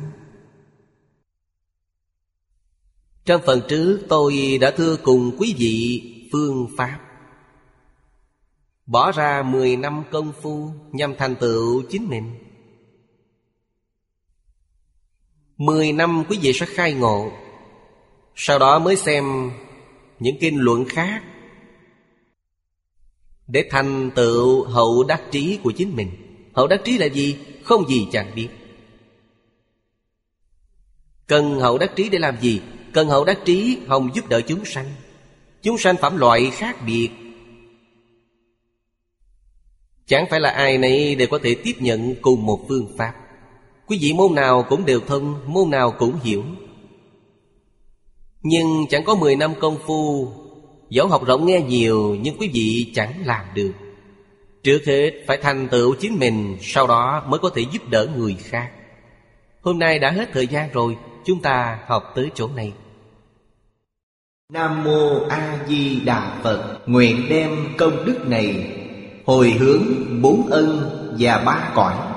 Trong phần trước, tôi đã thưa cùng quý vị phương pháp. Bỏ ra 10 năm công phu nhằm thành tựu chính mình. 10 năm quý vị sẽ khai ngộ. Sau đó mới xem những kinh luận khác Để thành tựu hậu đắc trí của chính mình. Hậu đắc trí là gì? Không gì chẳng biết. Cần hậu đắc trí để làm gì? Cần hậu đắc trí hồng giúp đỡ chúng sanh. Chúng sanh phẩm loại khác biệt. Chẳng phải là ai nấy đều có thể tiếp nhận cùng một phương pháp. Quý vị môn nào cũng đều thông Môn nào cũng hiểu. Nhưng chẳng có 10 năm công phu Dẫu học rộng nghe nhiều Nhưng quý vị chẳng làm được. Trước hết phải thành tựu chính mình, Sau đó mới có thể giúp đỡ người khác. Hôm nay đã hết thời gian rồi, Chúng ta học tới chỗ này. Nam Mô A Di Đà Phật, Nguyện đem công đức này Hồi hướng bốn ân và ba cõi.